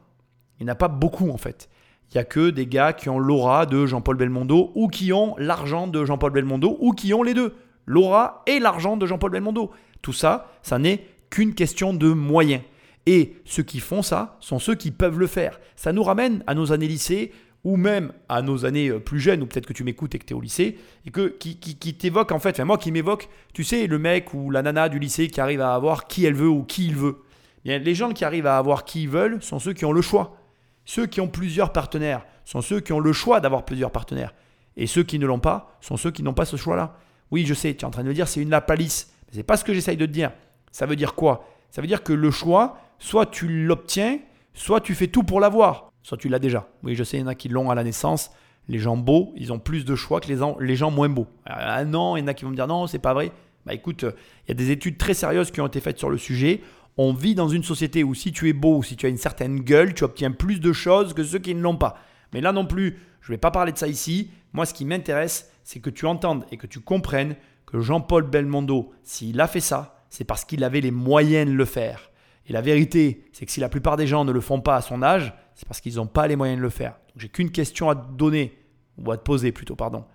Speaker 1: Il n'y en a pas beaucoup en fait. Il n'y a que des gars qui ont l'aura de Jean-Paul Belmondo ou qui ont l'argent de Jean-Paul Belmondo ou qui ont les deux. L'aura et l'argent de Jean-Paul Belmondo. Tout ça, ça n'est qu'une question de moyens. Et ceux qui font ça sont ceux qui peuvent le faire. Ça nous ramène à nos années lycée ou même à nos années euh, plus jeunes, ou peut-être que tu m'écoutes et que tu es au lycée, et que, qui, qui, t'évoque en fait, enfin moi qui m'évoque, tu sais, le mec ou la nana du lycée qui arrive à avoir qui elle veut ou qui il veut. Les gens qui arrivent à avoir qui ils veulent sont ceux qui ont le choix. Ceux qui ont plusieurs partenaires sont ceux qui ont le choix d'avoir plusieurs partenaires. Et ceux qui ne l'ont pas sont ceux qui n'ont pas ce choix-là. Oui, je sais, tu es en train de me dire c'est une lapalisse. Mais c'est pas ce que j'essaye de te dire. Ça veut dire quoi? Ça veut dire que le choix, soit tu l'obtiens, soit tu fais tout pour l'avoir. Soit tu l'as déjà. Oui, je sais, il y en a qui l'ont à la naissance. Les gens beaux, ils ont plus de choix que les, gens, les gens moins beaux. Ah non, il y en a qui vont me dire non, c'est pas vrai. Bah écoute, il y a des études très sérieuses qui ont été faites sur le sujet. On vit dans une société où si tu es beau si tu as une certaine gueule, tu obtiens plus de choses que ceux qui ne l'ont pas. Mais là non plus, je ne vais pas parler de ça ici. Moi, ce qui m'intéresse, c'est que tu entendes et que tu comprennes que Jean-Paul Belmondo, s'il a fait ça, c'est parce qu'il avait les moyens de le faire. Et la vérité, c'est que si la plupart des gens ne le font pas à son âge, c'est parce qu'ils n'ont pas les moyens de le faire. Donc j'ai qu'une question à te donner, ou à te poser plutôt, pardon,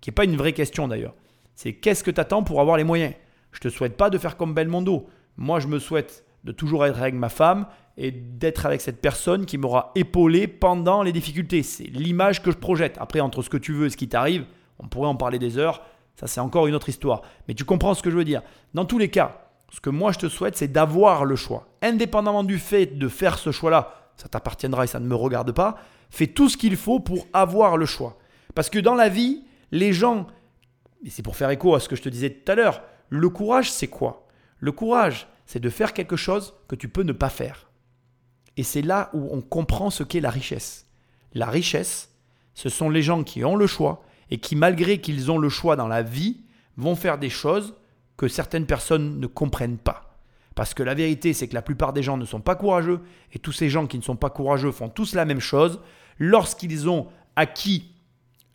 Speaker 1: qui n'est pas une vraie question d'ailleurs. C'est qu'est-ce que tu attends pour avoir les moyens? Je te souhaite pas de faire comme Belmondo. Moi, je me souhaite de toujours être avec ma femme et d'être avec cette personne qui m'aura épaulé pendant les difficultés. C'est l'image que je projette. Après, entre ce que tu veux et ce qui t'arrive, on pourrait en parler des heures. Ça, c'est encore une autre histoire. Mais tu comprends ce que je veux dire. Dans tous les cas, ce que moi je te souhaite, c'est d'avoir le choix. Indépendamment du fait de faire ce choix-là, ça t'appartiendra et ça ne me regarde pas. Fais tout ce qu'il faut pour avoir le choix. Parce que dans la vie, les gens, et c'est pour faire écho à ce que je te disais tout à l'heure, le courage, c'est quoi? Le courage, c'est de faire quelque chose que tu peux ne pas faire. Et c'est là où on comprend ce qu'est la richesse. La richesse, ce sont les gens qui ont le choix et qui, malgré qu'ils ont le choix dans la vie, vont faire des choses que certaines personnes ne comprennent pas. Parce que la vérité, c'est que la plupart des gens ne sont pas courageux, et tous ces gens qui ne sont pas courageux font tous la même chose. Lorsqu'ils ont acquis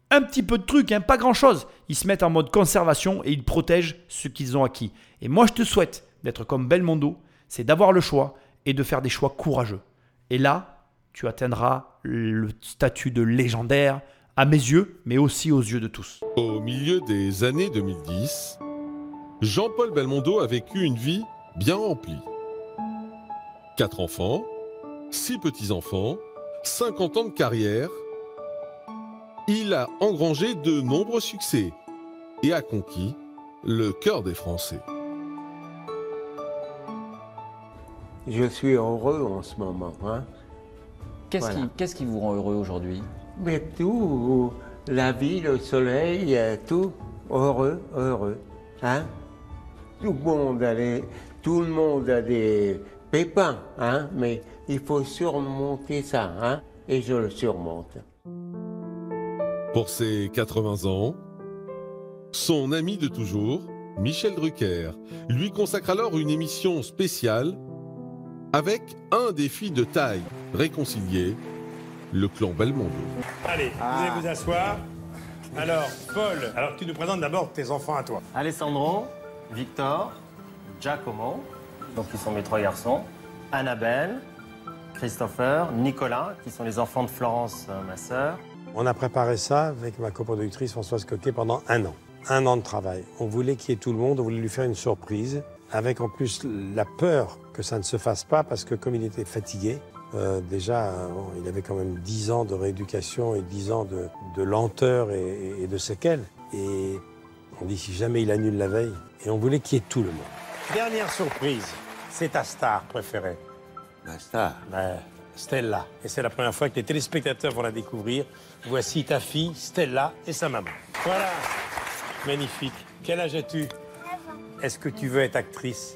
Speaker 1: un petit peu de trucs, hein, pas grand-chose, ils se mettent en mode conservation et ils protègent ce qu'ils ont acquis. Et moi, je te souhaite d'être comme Belmondo, c'est d'avoir le choix et de faire des choix courageux. Et là, tu atteindras le statut de légendaire à mes yeux, mais aussi aux yeux de tous.
Speaker 2: Au milieu des années 2010, Jean-Paul Belmondo a vécu une vie bien remplie. Quatre enfants, six petits-enfants, 50 ans de carrière. Il a engrangé de nombreux succès et a conquis le cœur des Français.
Speaker 5: Je suis heureux en ce moment. Hein?
Speaker 13: Qu'est-ce
Speaker 5: Voilà.
Speaker 13: qui, qui vous rend heureux aujourd'hui?
Speaker 5: Mais tout, la vie, le soleil, euh, tout, heureux, heureux. Hein? Tout, le monde a des, tout le monde a des pépins, hein? mais il faut surmonter ça, hein? et je le surmonte.
Speaker 2: Pour ses 80 ans, son ami de toujours, Michel Drucker, lui consacre alors une émission spéciale avec un défi de taille réconcilier le clan Belmondo.
Speaker 8: Allez, vous allez vous asseoir. Alors, Paul, alors tu nous présentes d'abord tes enfants à toi.
Speaker 15: Alessandro, Victor, Giacomo, donc qui sont mes trois garçons, Annabelle, Christopher, Nicolas, qui sont les enfants de Florence, euh, ma sœur.
Speaker 8: On a préparé ça avec ma coproductrice Françoise Coquet pendant un an. Un an de travail. On voulait qu'il y ait tout le monde, on voulait lui faire une surprise, avec en plus la peur que ça ne se fasse pas, parce que comme il était fatigué, euh, déjà, euh, il avait quand même 10 ans de rééducation et 10 ans de, lenteur et, de séquelles. On dit si jamais il annule la veille. Et on voulait qu'il y ait tout le monde. Dernière surprise, c'est ta star préférée.
Speaker 5: Ma star?
Speaker 8: Stella. Et c'est la première fois que les téléspectateurs vont la découvrir. Voici ta fille, Stella, et sa maman. Voilà. Magnifique. Quel âge as-tu? Est-ce que tu veux être actrice?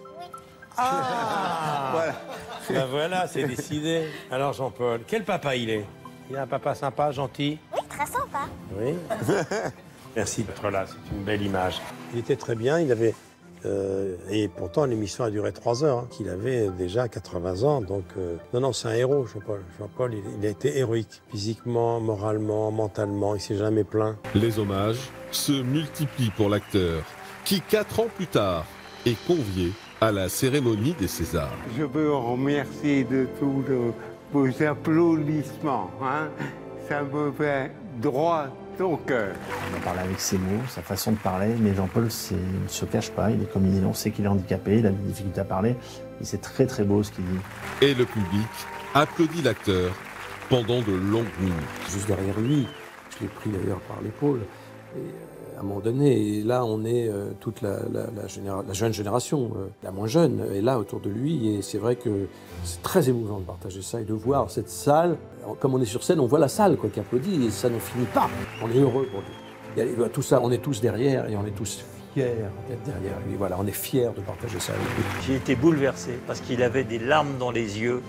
Speaker 8: Ah Voilà. Ben voilà, c'est décidé. Alors Jean-Paul, quel papa il est? Il a un papa sympa, gentil?
Speaker 11: Oui, très sympa.
Speaker 8: Oui. [LAUGHS] Merci d'être là, c'est une belle image. Il était très bien, il avait Euh, et pourtant, l'émission a duré trois heures, hein, qu'il avait déjà 80 ans. Donc, euh, non, non, c'est un héros, Jean-Paul. Jean-Paul, il, il a été héroïque, physiquement, moralement, mentalement. Il s'est jamais plaint.
Speaker 2: Les hommages se multiplient pour l'acteur, qui quatre ans plus tard est convié à la cérémonie des Césars.
Speaker 20: Je veux remercier de tous vos applaudissements. hein. Ça me fait droit au cœur.
Speaker 16: On a parlé avec ses mots, sa façon de parler, mais Jean-Paul c'est- il ne se cache pas, il est comme il est, on sait qu'il est handicapé, il a des difficultés à parler, et c'est très très beau ce qu'il dit.
Speaker 2: Et le public applaudit l'acteur pendant de longues minutes.
Speaker 6: Juste derrière lui, je l'ai pris d'ailleurs par l'épaule. Et euh, à un moment donné, et là on est euh, toute la, jeune génération, euh, la moins jeune, est là autour de lui. Et c'est vrai que c'est très émouvant de partager ça et de voir cette salle. Comme on est sur scène, on voit la salle quoi, qui applaudit et ça n'en finit pas. On est heureux pour lui. A tout ça, on est tous derrière et on est tous fiers d'être derrière lui. Voilà, on est fiers de partager ça avec lui.
Speaker 3: J'ai été bouleversé parce qu'il avait des larmes dans les yeux,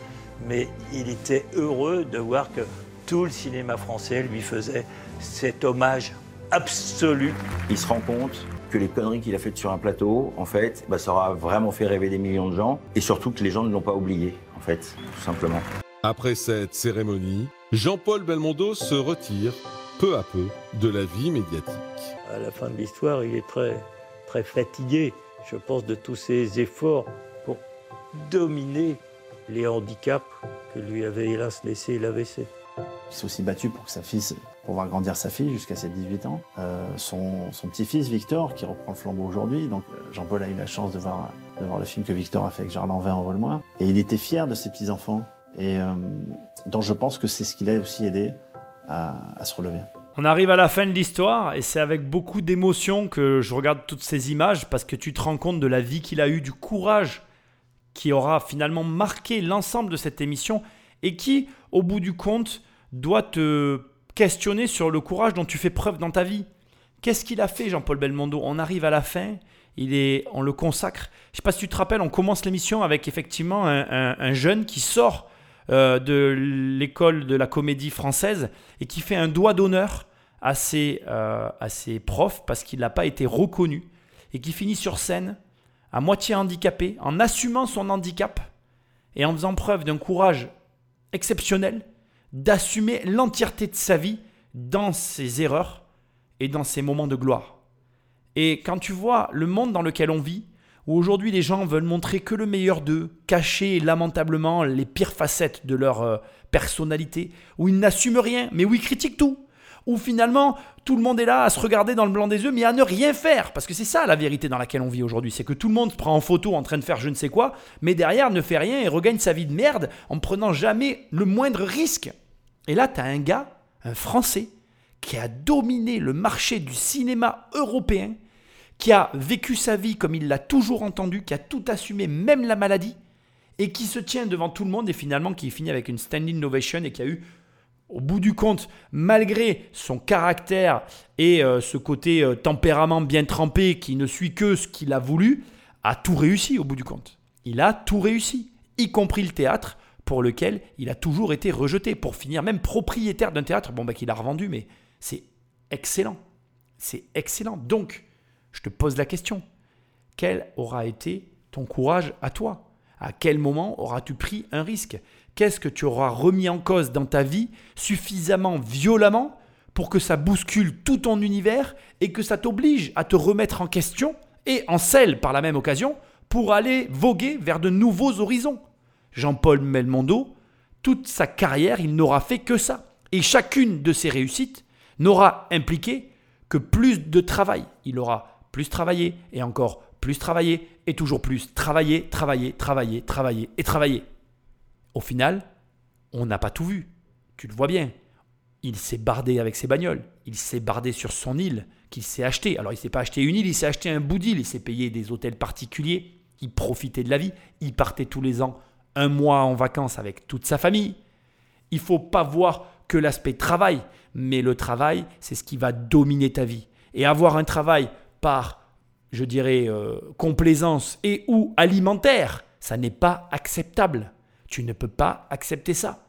Speaker 3: mais il était heureux de voir que tout le cinéma français lui faisait cet hommage absolu.
Speaker 4: Il se rend compte que les conneries qu'il a faites sur un plateau, en fait, bah, ça aura vraiment fait rêver des millions de gens. Et surtout que les gens ne l'ont pas oublié, en fait, tout simplement.
Speaker 2: Après cette cérémonie, Jean-Paul Belmondo se retire peu à peu de la vie médiatique.
Speaker 3: À la fin de l'histoire, il est très, très fatigué, je pense, de tous ses efforts pour dominer les handicaps que lui avait hélas laissé l'AVC.
Speaker 16: Il s'est aussi battu pour que sa fille, pour voir grandir sa fille jusqu'à ses 18 ans. Euh, son petit-fils Victor, qui reprend le flambeau aujourd'hui, donc euh, Jean-Paul a eu la chance de voir, le film que Victor a fait avec Gerland Vin en Vole-moi. Et il était fier de ses petits-enfants, et euh, donc je pense que c'est ce qui l'a aussi aidé à se relever.
Speaker 1: On arrive à la fin de l'histoire et c'est avec beaucoup d'émotion que je regarde toutes ces images parce que tu te rends compte de la vie qu'il a eue, du courage qui aura finalement marqué l'ensemble de cette émission et qui, au bout du compte, doit te questionner sur le courage dont tu fais preuve dans ta vie. Qu'est-ce qu'il a fait, Jean-Paul Belmondo? On arrive à la fin, il est, on le consacre. Je sais pas si tu te rappelles, on commence l'émission avec effectivement un, un- un jeune qui sort euh, de l'école de la comédie française et qui fait un doigt d'honneur à euh, à ses profs parce qu'il n'a pas été reconnu et qui finit sur scène à moitié handicapé en assumant son handicap et en faisant preuve d'un courage exceptionnel d'assumer l'entièreté de sa vie dans ses erreurs et dans ses moments de gloire. Et quand tu vois le monde dans lequel on vit, où aujourd'hui les gens veulent montrer que le meilleur d'eux, cacher lamentablement les pires facettes de leur euh, personnalité, où ils n'assument rien, mais où ils critiquent tout, où finalement tout le monde est là à se regarder dans le blanc des yeux, mais à ne rien faire, parce que c'est ça la vérité dans laquelle on vit aujourd'hui, c'est que tout le monde se prend en photo en train de faire je ne sais quoi, mais derrière ne fait rien et regagne sa vie de merde en prenant jamais le moindre risque. Et là, tu as un gars, un Français, qui a dominé le marché du cinéma européen, qui a vécu sa vie comme il l'a toujours entendu, qui a tout assumé, même la maladie, et qui se tient devant tout le monde et finalement qui finit avec une standing ovation et qui a eu, au bout du compte, malgré son caractère et euh, ce côté euh, tempérament bien trempé qui ne suit que ce qu'il a voulu, a tout réussi au bout du compte. Il a tout réussi, y compris le théâtre pour lequel il a toujours été rejeté, pour finir même propriétaire d'un théâtre, bon bah qu'il a revendu, mais c'est excellent. C'est excellent. Donc, je te pose la question. Quel aura été ton courage à toi? À quel moment auras-tu pris un risque? Qu'est-ce que tu auras remis en cause dans ta vie suffisamment violemment pour que ça bouscule tout ton univers et que ça t'oblige à te remettre en question et en selle par la même occasion pour aller voguer vers de nouveaux horizons? Jean-Paul Melmondo, toute sa carrière, il n'aura fait que ça. Et chacune de ses réussites n'aura impliqué que plus de travail. Il aura plus travaillé et encore plus travaillé et toujours plus travaillé, travaillé, travaillé, travaillé et travaillé. Au final, on n'a pas tout vu. Tu le vois bien. Il s'est bardé avec ses bagnoles. Il s'est bardé sur son île qu'il s'est acheté. Alors il s'est pas acheté une île, il s'est acheté un bout d'île. Il s'est payé des hôtels particuliers. Il profitait de la vie. Il partait tous les ans un mois en vacances avec toute sa famille. Il faut pas voir que l'aspect travail, mais le travail, c'est ce qui va dominer ta vie. Et avoir un travail par, je dirais, euh, complaisance et ou alimentaire, ça n'est pas acceptable. Tu ne peux pas accepter ça.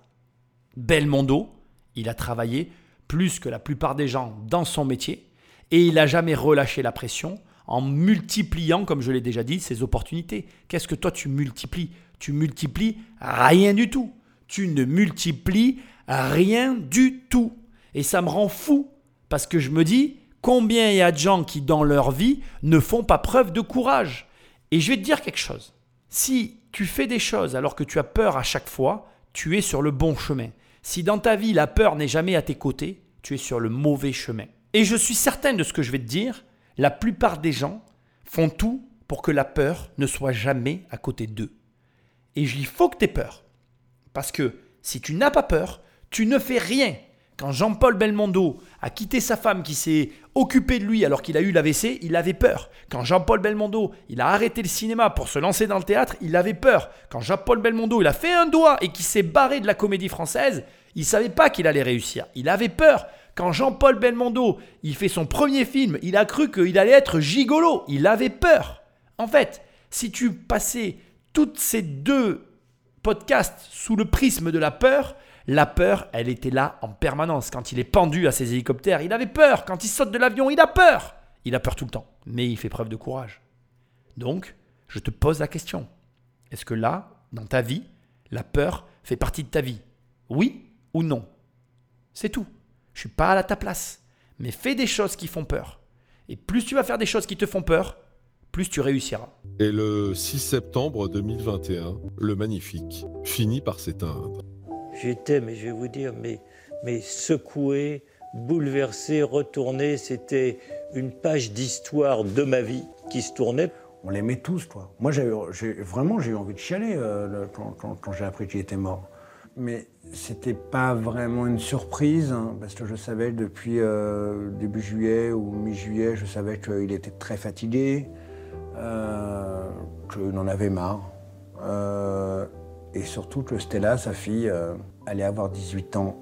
Speaker 1: Belmondo, il a travaillé plus que la plupart des gens dans son métier et il n'a jamais relâché la pression en multipliant, comme je l'ai déjà dit, ses opportunités. Qu'est-ce que toi tu multiplies Tu multiplies rien du tout. Tu ne multiplies rien du tout. Et ça me rend fou parce que je me dis combien il y a de gens qui dans leur vie ne font pas preuve de courage? Et je vais te dire quelque chose. Si tu fais des choses alors que tu as peur à chaque fois, tu es sur le bon chemin. Si dans ta vie la peur n'est jamais à tes côtés, tu es sur le mauvais chemin. Et je suis certain de ce que je vais te dire, la plupart des gens font tout pour que la peur ne soit jamais à côté d'eux. Et il faut que tu aies peur. Parce que si tu n'as pas peur, tu ne fais rien. Quand Jean-Paul Belmondo a quitté sa femme qui s'est occupée de lui alors qu'il a eu l'AVC, il avait peur. Quand Jean-Paul Belmondo, il a arrêté le cinéma pour se lancer dans le théâtre, il avait peur. Quand Jean-Paul Belmondo, il a fait un doigt et qu'il s'est barré de la comédie française, il savait pas qu'il allait réussir. Il avait peur. Quand Jean-Paul Belmondo, il fait son premier film, il a cru qu'il allait être gigolo. Il avait peur. En fait, si tu passais toutes ces deux podcasts sous le prisme de la peur, la peur, elle était là en permanence. Quand il est pendu à ses hélicoptères, il avait peur. Quand il saute de l'avion, il a peur. Il a peur tout le temps. Mais il fait preuve de courage. Donc, je te pose la question. Est-ce que là, dans ta vie, la peur fait partie de ta vie? Oui ou non? C'est tout. Je suis pas à ta place. Mais fais des choses qui font peur. Et plus tu vas faire des choses qui te font peur, plus tu réussiras.
Speaker 2: Et le 6 septembre 2021, le magnifique finit par s'éteindre.
Speaker 3: J'étais, mais je vais vous dire, mais, mais secoué, bouleversé, retourné. C'était une page d'histoire de ma vie qui se tournait.
Speaker 21: On l'aimait tous, toi. Moi, j'ai, vraiment, j'ai eu envie de chialer euh, quand, quand, j'ai appris qu'il était mort. Mais c'était pas vraiment une surprise, hein, parce que je savais depuis euh, début juillet ou mi-juillet, je savais qu'il était très fatigué, euh, qu'il en avait marre. Euh, et surtout que Stella, sa fille, euh, allait avoir 18 ans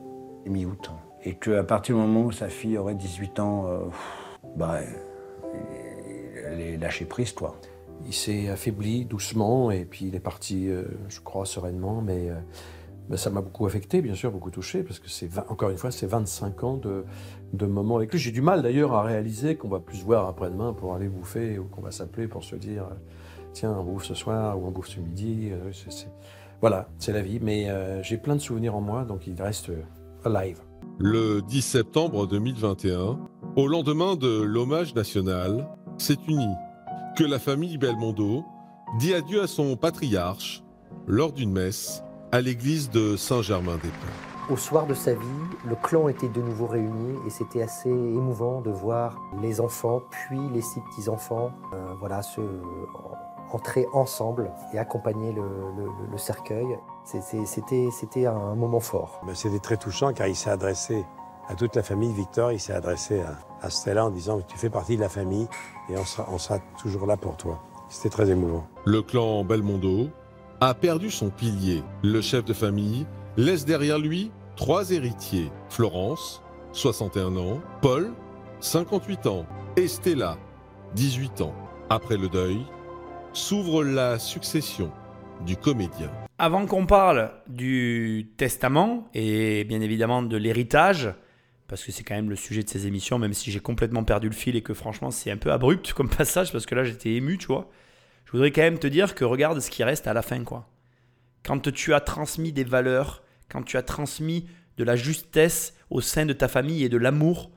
Speaker 21: mi-août. Et qu'à partir du moment où sa fille aurait 18 ans, euh, bah, elle est lâchée prise, toi.
Speaker 6: Il s'est affaibli doucement et puis il est parti, je crois, sereinement, mais bah, ça m'a beaucoup affecté, bien sûr, beaucoup touché, parce que c'est, encore une fois, c'est 25 ans de, moments avec lui. J'ai du mal d'ailleurs à réaliser qu'on va plus se voir après-demain pour aller bouffer ou qu'on va s'appeler pour se dire tiens, on bouffe ce soir ou on bouffe ce midi. c'est, voilà, c'est la vie, mais euh, j'ai plein de souvenirs en moi, donc il reste euh, alive.
Speaker 2: Le 10 septembre 2021, au lendemain de l'hommage national, c'est uni que la famille Belmondo dit adieu à son patriarche lors d'une messe à l'église de Saint-Germain-des-Prés.
Speaker 12: Au soir de sa vie, le clan était de nouveau réuni et c'était assez émouvant de voir les enfants, puis les six petits-enfants, euh, voilà, se, entrer ensemble et accompagner le, cercueil. C'était un moment fort.
Speaker 8: C'était très touchant car il s'est adressé à toute la famille. Victor, il s'est adressé à, Stella en disant tu fais partie de la famille et on sera, on sera toujours là pour toi. C'était très émouvant.
Speaker 2: Le clan Belmondo a perdu son pilier. Le chef de famille laisse derrière lui trois héritiers. Florence, 61 ans, Paul, 58 ans, et Stella, 18 ans. Après le deuil, s'ouvre la succession du comédien.
Speaker 1: Avant qu'on parle du testament et bien évidemment de l'héritage, parce que c'est quand même le sujet de ces émissions, même si j'ai complètement perdu le fil et que franchement c'est un peu abrupt comme [LAUGHS] passage, parce que là j'étais ému, tu vois. Je voudrais quand même te dire que regarde ce qui reste à la fin, quoi. Quand tu as transmis des valeurs, quand tu as transmis de la justesse au sein de ta famille et de l'amour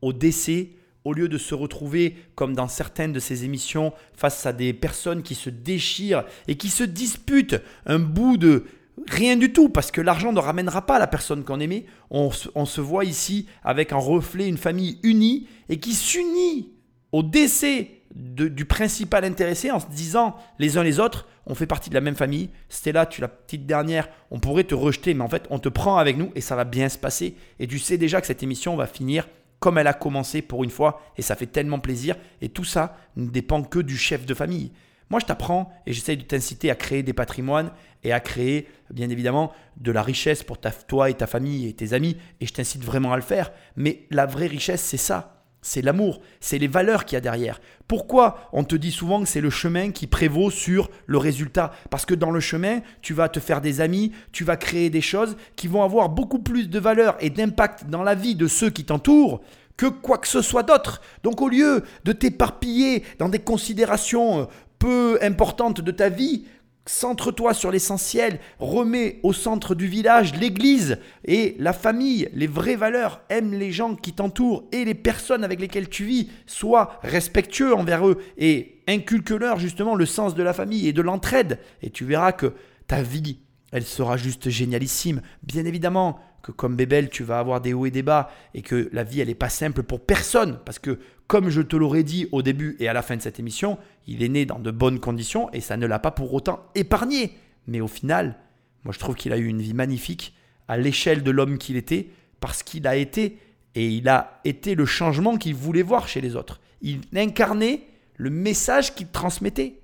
Speaker 1: au décès, au lieu de se retrouver, comme dans certaines de ces émissions, face à des personnes qui se déchirent et qui se disputent un bout de rien du tout, parce que l'argent ne ramènera pas la personne qu'on aimait, on, se voit ici avec en reflet une famille unie et qui s'unit au décès du principal intéressé en se disant les uns les autres, on fait partie de la même famille. Stella, tu es la petite dernière, on pourrait te rejeter, mais en fait, on te prend avec nous et ça va bien se passer. Et tu sais déjà que cette émission va finir comme elle a commencé pour une fois, et ça fait tellement plaisir. Et tout ça ne dépend que du chef de famille. Moi, je t'apprends et j'essaye de t'inciter à créer des patrimoines et à créer, bien évidemment, de la richesse pour ta, toi et ta famille et tes amis. Et je t'incite vraiment à le faire. Mais la vraie richesse, c'est ça. C'est l'amour, c'est les valeurs qu'il y a derrière. Pourquoi on te dit souvent que c'est le chemin qui prévaut sur le résultat? Parce que dans le chemin, tu vas te faire des amis, tu vas créer des choses qui vont avoir beaucoup plus de valeur et d'impact dans la vie de ceux qui t'entourent que quoi que ce soit d'autre. Donc au lieu de t'éparpiller dans des considérations euh, peu importantes de ta vie, Centre-toi sur l'essentiel, remets au centre du village l'église et la famille, les vraies valeurs, aime les gens qui t'entourent et les personnes avec lesquelles tu vis, sois respectueux envers eux et inculque-leur justement le sens de la famille et de l'entraide. Et tu verras que ta vie, elle sera juste génialissime. Bien évidemment que comme Bébel, tu vas avoir des hauts et des bas et que la vie, elle n'est pas simple pour personne parce que comme je te l'aurais dit au début et à la fin de cette émission, il est né dans de bonnes conditions et ça ne l'a pas pour autant épargné. Mais au final, moi je trouve qu'il a eu une vie magnifique à l'échelle de l'homme qu'il était parce qu'il a été et il a été le changement qu'il voulait voir chez les autres. Il incarnait le message qu'il transmettait.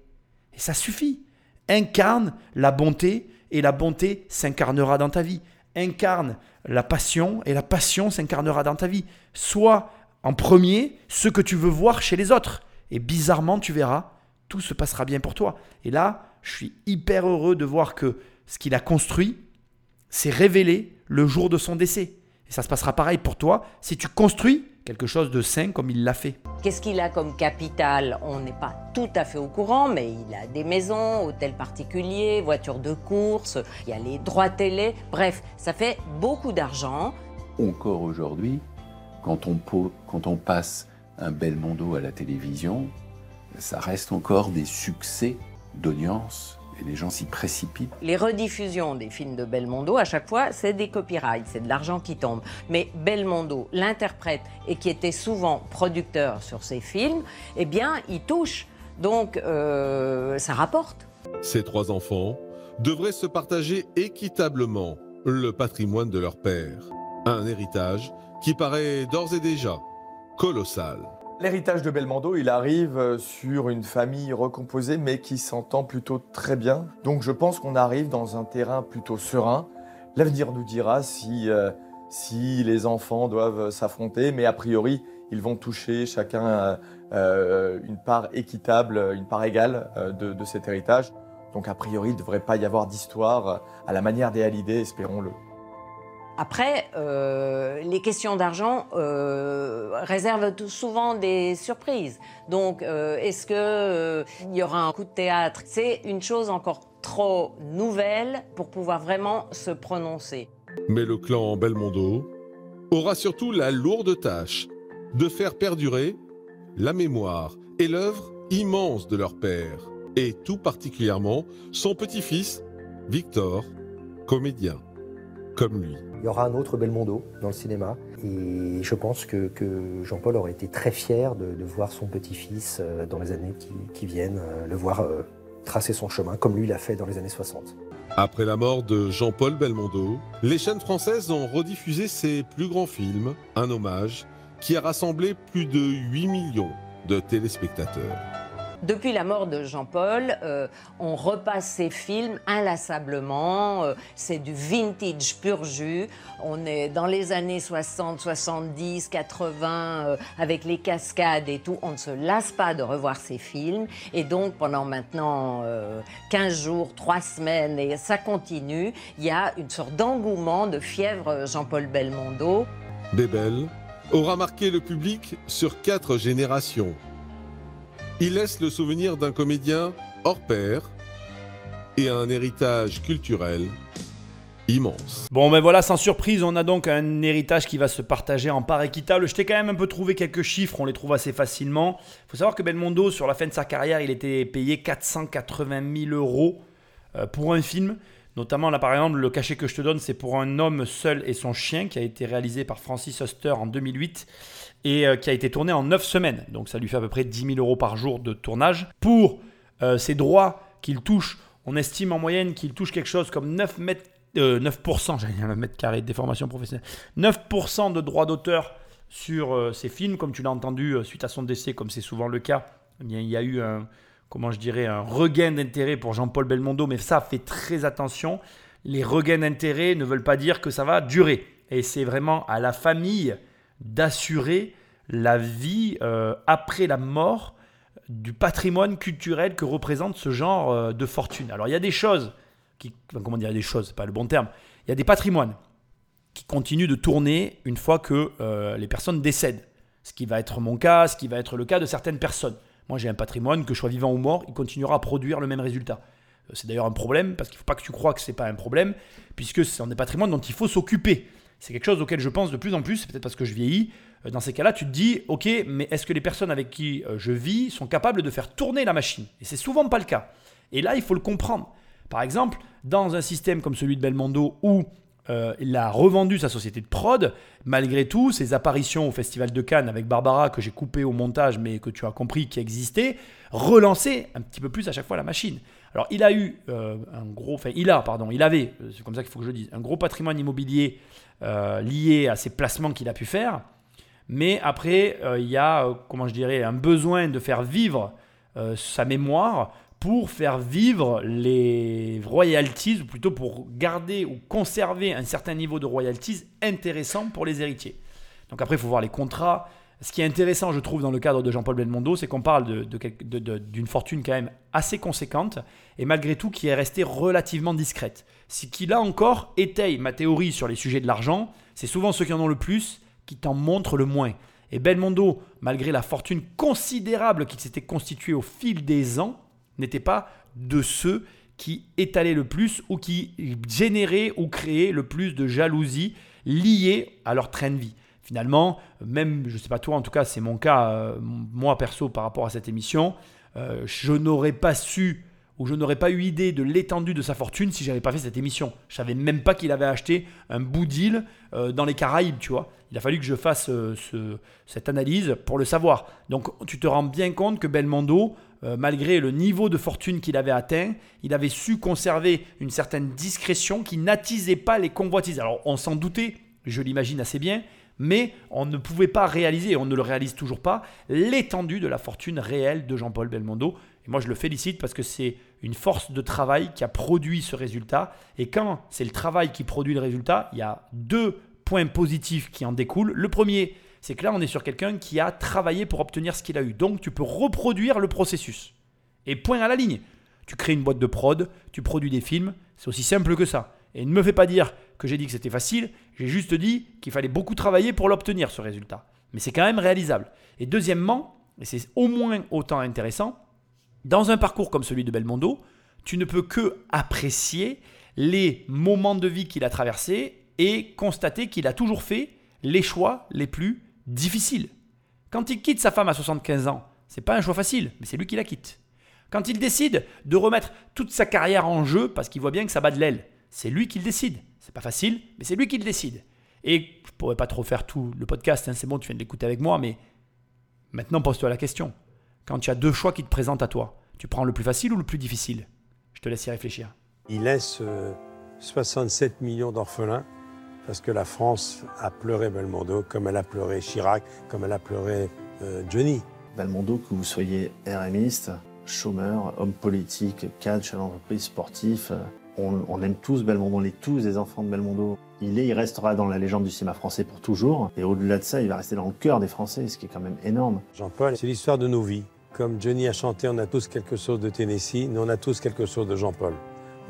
Speaker 1: Et ça suffit. Incarne la bonté et la bonté s'incarnera dans ta vie. Incarne la passion et la passion s'incarnera dans ta vie. Sois en premier ce que tu veux voir chez les autres. Et bizarrement, tu verras, tout se passera bien pour toi. Et là, je suis hyper heureux de voir que ce qu'il a construit s'est révélé le jour de son décès. Et ça se passera pareil pour toi si tu construis quelque chose de sain comme il l'a fait.
Speaker 7: Qu'est-ce qu'il a comme capital On n'est pas tout à fait au courant, mais il a des maisons, hôtels particuliers, voitures de course, il y a les droits télé. Bref, ça fait beaucoup d'argent.
Speaker 9: Encore aujourd'hui, quand on, quand on passe un bel mondo à la télévision, ça reste encore des succès d'audience et les gens s'y précipitent.
Speaker 7: Les rediffusions des films de Belmondo, à chaque fois, c'est des copyrights, c'est de l'argent qui tombe. Mais Belmondo, l'interprète et qui était souvent producteur sur ces films, eh bien, il touche. Donc, euh, ça rapporte.
Speaker 2: Ces trois enfants devraient se partager équitablement le patrimoine de leur père. Un héritage qui paraît d'ores et déjà colossal.
Speaker 17: L'héritage de Belmondo, il arrive euh, sur une famille recomposée, mais qui s'entend plutôt très bien. Donc je pense qu'on arrive dans un terrain plutôt serein. L'avenir nous dira si, euh, si les enfants doivent s'affronter, mais a priori, ils vont toucher chacun euh, une part équitable, une part égale de, de, cet héritage. Donc a priori, il ne devrait pas y avoir d'histoire à la manière des Hallyday, espérons-le.
Speaker 7: Après, euh, les questions d'argent euh, réservent souvent des surprises. Donc, euh, est-ce qu'il y aura un coup de théâtre? C'est une chose encore trop nouvelle pour pouvoir vraiment se prononcer.
Speaker 2: Mais le clan Belmondo aura surtout la lourde tâche de faire perdurer la mémoire et l'œuvre immense de leur père, et tout particulièrement son petit-fils, Victor, comédien comme lui.
Speaker 12: Il y aura un autre Belmondo dans le cinéma et je pense que, Jean-Paul aurait été très fier de, voir son petit-fils euh, dans les années qui, viennent, euh, le voir euh, tracer son chemin comme lui l'a fait dans les années 60.
Speaker 2: Après la mort de Jean-Paul Belmondo, les chaînes françaises ont rediffusé ses plus grands films, un hommage qui a rassemblé plus de 8 millions de téléspectateurs.
Speaker 7: Depuis la mort de Jean-Paul, euh, on repasse ses films inlassablement. Euh, c'est du vintage pur jus. On est dans les années 60, 70, 80, avec les cascades et tout. On ne se lasse pas de revoir ces films. Et donc, pendant maintenant 15 euh, jours, 3 semaines, et ça continue, il y a une sorte d'engouement, de fièvre Jean-Paul Belmondo.
Speaker 2: Bébel aura marqué le public sur quatre générations. Il laisse le souvenir d'un comédien hors pair et un héritage culturel immense.
Speaker 1: Bon ben voilà, sans surprise, on a donc un héritage qui va se partager en part équitable. Je t'ai quand même un peu trouvé quelques chiffres, on les trouve assez facilement. Il faut savoir que Belmondo, sur la fin de sa carrière, il était payé 480 000 euros euh, pour un film. Notamment là par exemple, le cachet que je te donne, c'est pour un homme seul et son chien, qui a été réalisé par Francis Huster en 2008 et euh, qui a été tourné en 9 semaines. Donc ça lui fait à peu près 10 000 euros par jour de tournage. Pour euh, ces droits qu'il touche, on estime en moyenne qu'il touche quelque chose comme 9 mètres, 9%, [LAUGHS] j'allais dire 9 mètres carrés de déformation professionnelle, 9% de droits d'auteur sur euh, ces films, comme tu l'as entendu suite à son décès, comme c'est souvent le cas. il y a eu un, comment je dirais, un regain d'intérêt pour Jean-Paul Belmondo, mais ça fait très attention. Les regains d'intérêt ne veulent pas dire que ça va durer. Et c'est vraiment à la famille d'assurer la vie euh, après la mort du patrimoine culturel que représente ce genre euh, de fortune. Alors il y a des choses, qui, comment dire des choses, pas le bon terme, il y a des patrimoines qui continuent de tourner une fois que euh, les personnes décèdent. Ce qui va être mon cas, ce qui va être le cas de certaines personnes. Moi, j'ai un patrimoine, que je sois vivant ou mort, il continuera à produire le même résultat. Euh, C'est d'ailleurs un problème, parce qu'il ne faut pas que tu crois que ce n'est pas un problème, puisque c'est un des patrimoines dont il faut s'occuper. C'est quelque chose auquel je pense de plus en plus, c'est peut-être parce que je vieillis. Euh, Dans ces cas-là, tu te dis, ok, mais est-ce que les personnes avec qui euh, je vis sont capables de faire tourner la machine? Et c'est souvent pas le cas. Et là, il faut le comprendre. Par exemple, dans un système comme celui de Belmondo où euh, il a revendu sa société de prod, malgré tout, ses apparitions au Festival de Cannes avec Barbara, que j'ai coupé au montage, mais que tu as compris qui existait, relançaient un petit peu plus à chaque fois la machine. Alors, il a eu euh, un gros, il a, pardon, il avait, c'est comme ça qu'il faut que je le dise, un gros patrimoine immobilier euh, lié à ses placements qu'il a pu faire. Mais après, il y a, comment je dirais, un besoin de faire vivre sa mémoire pour faire vivre les royalties, ou plutôt pour garder ou conserver un certain niveau de royalties intéressant pour les héritiers. Donc après, il faut voir les contrats. Ce qui est intéressant, je trouve, dans le cadre de Jean-Paul Belmondo, c'est qu'on parle d'une fortune quand même assez conséquente, et malgré tout qui est restée relativement discrète. Ce qui, là encore, étaye ma théorie sur les sujets de l'argent, c'est souvent ceux qui en ont le plus qui t'en montrent le moins. Et Belmondo, malgré la fortune considérable qui s'était constituée au fil des ans, n'était pas de ceux qui étalaient le plus ou qui généraient ou créaient le plus de jalousie liée à leur train de vie. Finalement, même, je ne sais pas toi, en tout cas c'est mon cas, euh, moi perso par rapport à cette émission, euh, je n'aurais pas su ou je n'aurais pas eu idée de l'étendue de sa fortune si j'avais pas fait cette émission. Je savais même pas qu'il avait acheté un bout d'île euh, dans les Caraïbes, tu vois. Il a fallu que je fasse ce- cette analyse pour le savoir. Donc tu te rends bien compte que Belmondo, euh, malgré le niveau de fortune qu'il avait atteint, il avait su conserver une certaine discrétion qui n'attisait pas les convoitises. Alors on s'en doutait, je l'imagine assez bien, mais on ne pouvait pas réaliser, et on ne le réalise toujours pas, l'étendue de la fortune réelle de Jean-Paul Belmondo. Et moi, je le félicite parce que c'est une force de travail qui a produit ce résultat. Et quand c'est le travail qui produit le résultat, il y a deux points positifs qui en découlent. Le premier, c'est que là, on est sur quelqu'un qui a travaillé pour obtenir ce qu'il a eu. Donc, tu peux reproduire le processus. Et point à la ligne. Tu crées une boîte de prod, tu produis des films, c'est aussi simple que ça. Et ne me fais pas dire que j'ai dit que c'était facile, j'ai juste dit qu'il fallait beaucoup travailler pour l'obtenir, ce résultat. Mais c'est quand même réalisable. Et deuxièmement, et c'est au moins autant intéressant, dans un parcours comme celui de Belmondo, tu ne peux que apprécier les moments de vie qu'il a traversés et constater qu'il a toujours fait les choix les plus difficiles. Quand il quitte sa femme à 75 ans, c'est pas un choix facile, mais c'est lui qui la quitte. Quand il décide de remettre toute sa carrière en jeu parce qu'il voit bien que ça bat de l'aile, c'est lui qui le décide. C'est pas facile, mais c'est lui qui le décide. Et je pourrais pas trop faire tout le podcast, hein, c'est bon, tu viens de l'écouter avec moi, mais maintenant pose-toi la question. Quand tu as deux choix qui te présentent à toi, tu prends le plus facile ou le plus difficile? Je te laisse y réfléchir.
Speaker 8: Il laisse euh, 67 millions d'orphelins parce que la France a pleuré Belmondo comme elle a pleuré Chirac, comme elle a pleuré euh, Johnny.
Speaker 16: Belmondo, que vous soyez RMiste, chômeur, homme politique, cadre, chef d'entreprise, sportif, euh, on, on aime tous Belmondo, on est tous des enfants de Belmondo. Il est, il restera dans la légende du cinéma français pour toujours. Et au-delà de ça, il va rester dans le cœur des Français, ce qui est quand même énorme.
Speaker 8: Jean-Paul, c'est l'histoire de nos vies. Comme Johnny a chanté, on a tous quelque chose de Tennessee, nous on a tous quelque chose de Jean-Paul.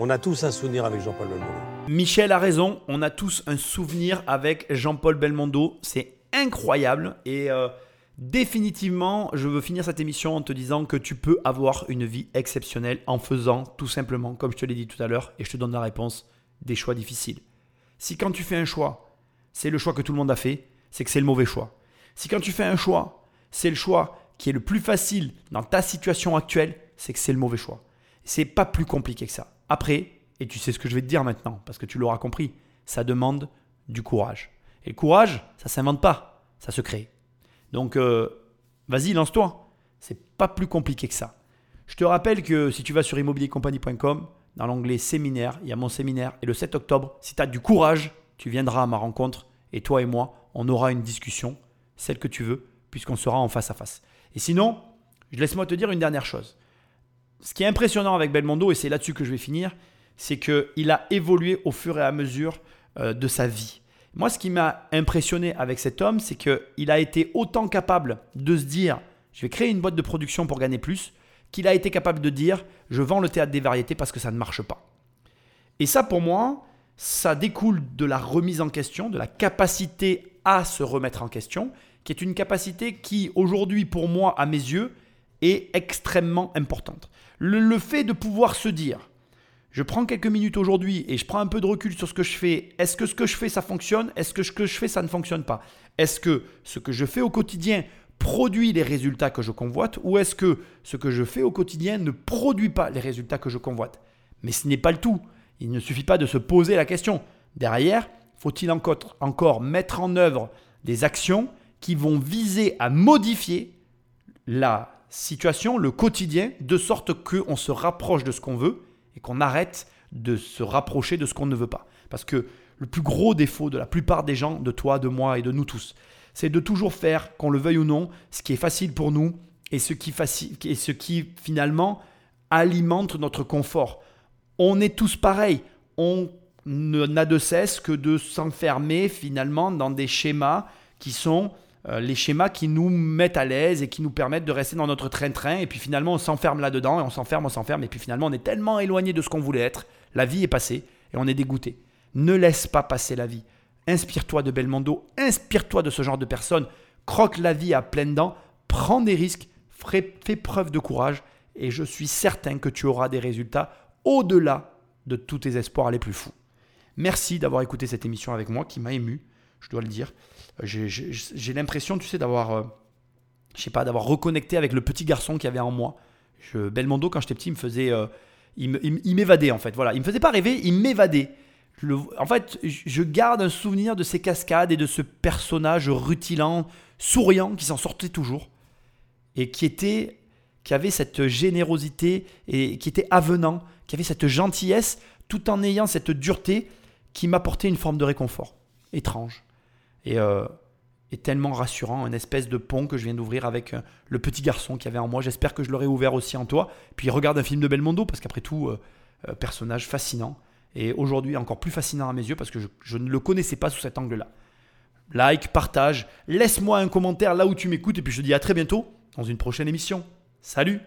Speaker 8: On a tous un souvenir avec Jean-Paul Belmondo.
Speaker 1: Michel a raison, on a tous un souvenir avec Jean-Paul Belmondo, c'est incroyable et euh, définitivement je veux finir cette émission en te disant que tu peux avoir une vie exceptionnelle en faisant tout simplement, comme je te l'ai dit tout à l'heure et je te donne la réponse, des choix difficiles. Si quand tu fais un choix, c'est le choix que tout le monde a fait, c'est que c'est le mauvais choix. Si quand tu fais un choix, c'est le choix qui est le plus facile dans ta situation actuelle, c'est que c'est le mauvais choix. C'est pas plus compliqué que ça. Après, et tu sais ce que je vais te dire maintenant, parce que tu l'auras compris, ça demande du courage. Et le courage, ça s'invente pas, ça se crée. Donc, euh, vas-y, lance-toi. C'est pas plus compliqué que ça. Je te rappelle que si tu vas sur immobiliercompagnie.com, dans l'onglet séminaire, il y a mon séminaire. Et le 7 octobre, si tu as du courage, tu viendras à ma rencontre. Et toi et moi, on aura une discussion, celle que tu veux, puisqu'on sera en face à face. Et sinon, laisse-moi te dire une dernière chose. Ce qui est impressionnant avec Belmondo, et c'est là-dessus que je vais finir, c'est qu'il a évolué au fur et à mesure euh, de sa vie. Moi, ce qui m'a impressionné avec cet homme, c'est qu'il a été autant capable de se dire je vais créer une boîte de production pour gagner plus, qu'il a été capable de dire je vends le théâtre des variétés parce que ça ne marche pas. Et ça, pour moi, ça découle de la remise en question, de la capacité à se remettre en question, qui est une capacité qui, aujourd'hui, pour moi, à mes yeux, est extrêmement importante. Le, fait de pouvoir se dire, je prends quelques minutes aujourd'hui et je prends un peu de recul sur ce que je fais. Est-ce que ce que je fais, ça fonctionne? Est-ce que ce que je fais, ça ne fonctionne pas? Est-ce que ce que je fais au quotidien produit les résultats que je convoite ou est-ce que ce que je fais au quotidien ne produit pas les résultats que je convoite? Mais ce n'est pas le tout. Il ne suffit pas de se poser la question. Derrière, faut-il encore, encore mettre en œuvre des actions qui vont viser à modifier la situation, le quotidien, de sorte qu'on se rapproche de ce qu'on veut et qu'on arrête de se rapprocher de ce qu'on ne veut pas. Parce que le plus gros défaut de la plupart des gens, de toi, de moi et de nous tous, c'est de toujours faire, qu'on le veuille ou non, ce qui est facile pour nous et ce qui, et ce qui finalement alimente notre confort. On est tous pareils. On n'a de cesse que de s'enfermer finalement dans des schémas qui sont les schémas qui nous mettent à l'aise et qui nous permettent de rester dans notre train-train. Et puis finalement, on s'enferme là-dedans et on s'enferme, on s'enferme. Et puis finalement, on est tellement éloigné de ce qu'on voulait être. La vie est passée et on est dégoûté. Ne laisse pas passer la vie. Inspire-toi de Belmondo, inspire-toi de ce genre de personnes. Croque la vie à pleines dents, prends des risques, fais preuve de courage et je suis certain que tu auras des résultats au-delà de tous tes espoirs les plus fous. Merci d'avoir écouté cette émission avec moi qui m'a ému, je dois le dire. J'ai l'impression, tu sais, d'avoir, euh, je sais pas, d'avoir reconnecté avec le petit garçon qu'il y avait en moi. Je, Belmondo, quand j'étais petit, il me faisait, euh, il m'évadait en fait. Voilà, il me faisait pas rêver, il m'évadait. En fait, je garde un souvenir de ces cascades et de ce personnage rutilant, souriant, qui s'en sortait toujours et qui était, qui avait cette générosité et qui était avenant, qui avait cette gentillesse, tout en ayant cette dureté qui m'apportait une forme de réconfort étrange et, euh, tellement rassurant, une espèce de pont que je viens d'ouvrir avec euh, le petit garçon qui avait en moi. J'espère que je l'aurai ouvert aussi en toi. Puis regarde un film de Belmondo parce qu'après tout, euh, personnage fascinant et aujourd'hui encore plus fascinant à mes yeux parce que je, ne le connaissais pas sous cet angle-là. Like, partage, laisse-moi un commentaire là où tu m'écoutes et puis je te dis à très bientôt dans une prochaine émission. Salut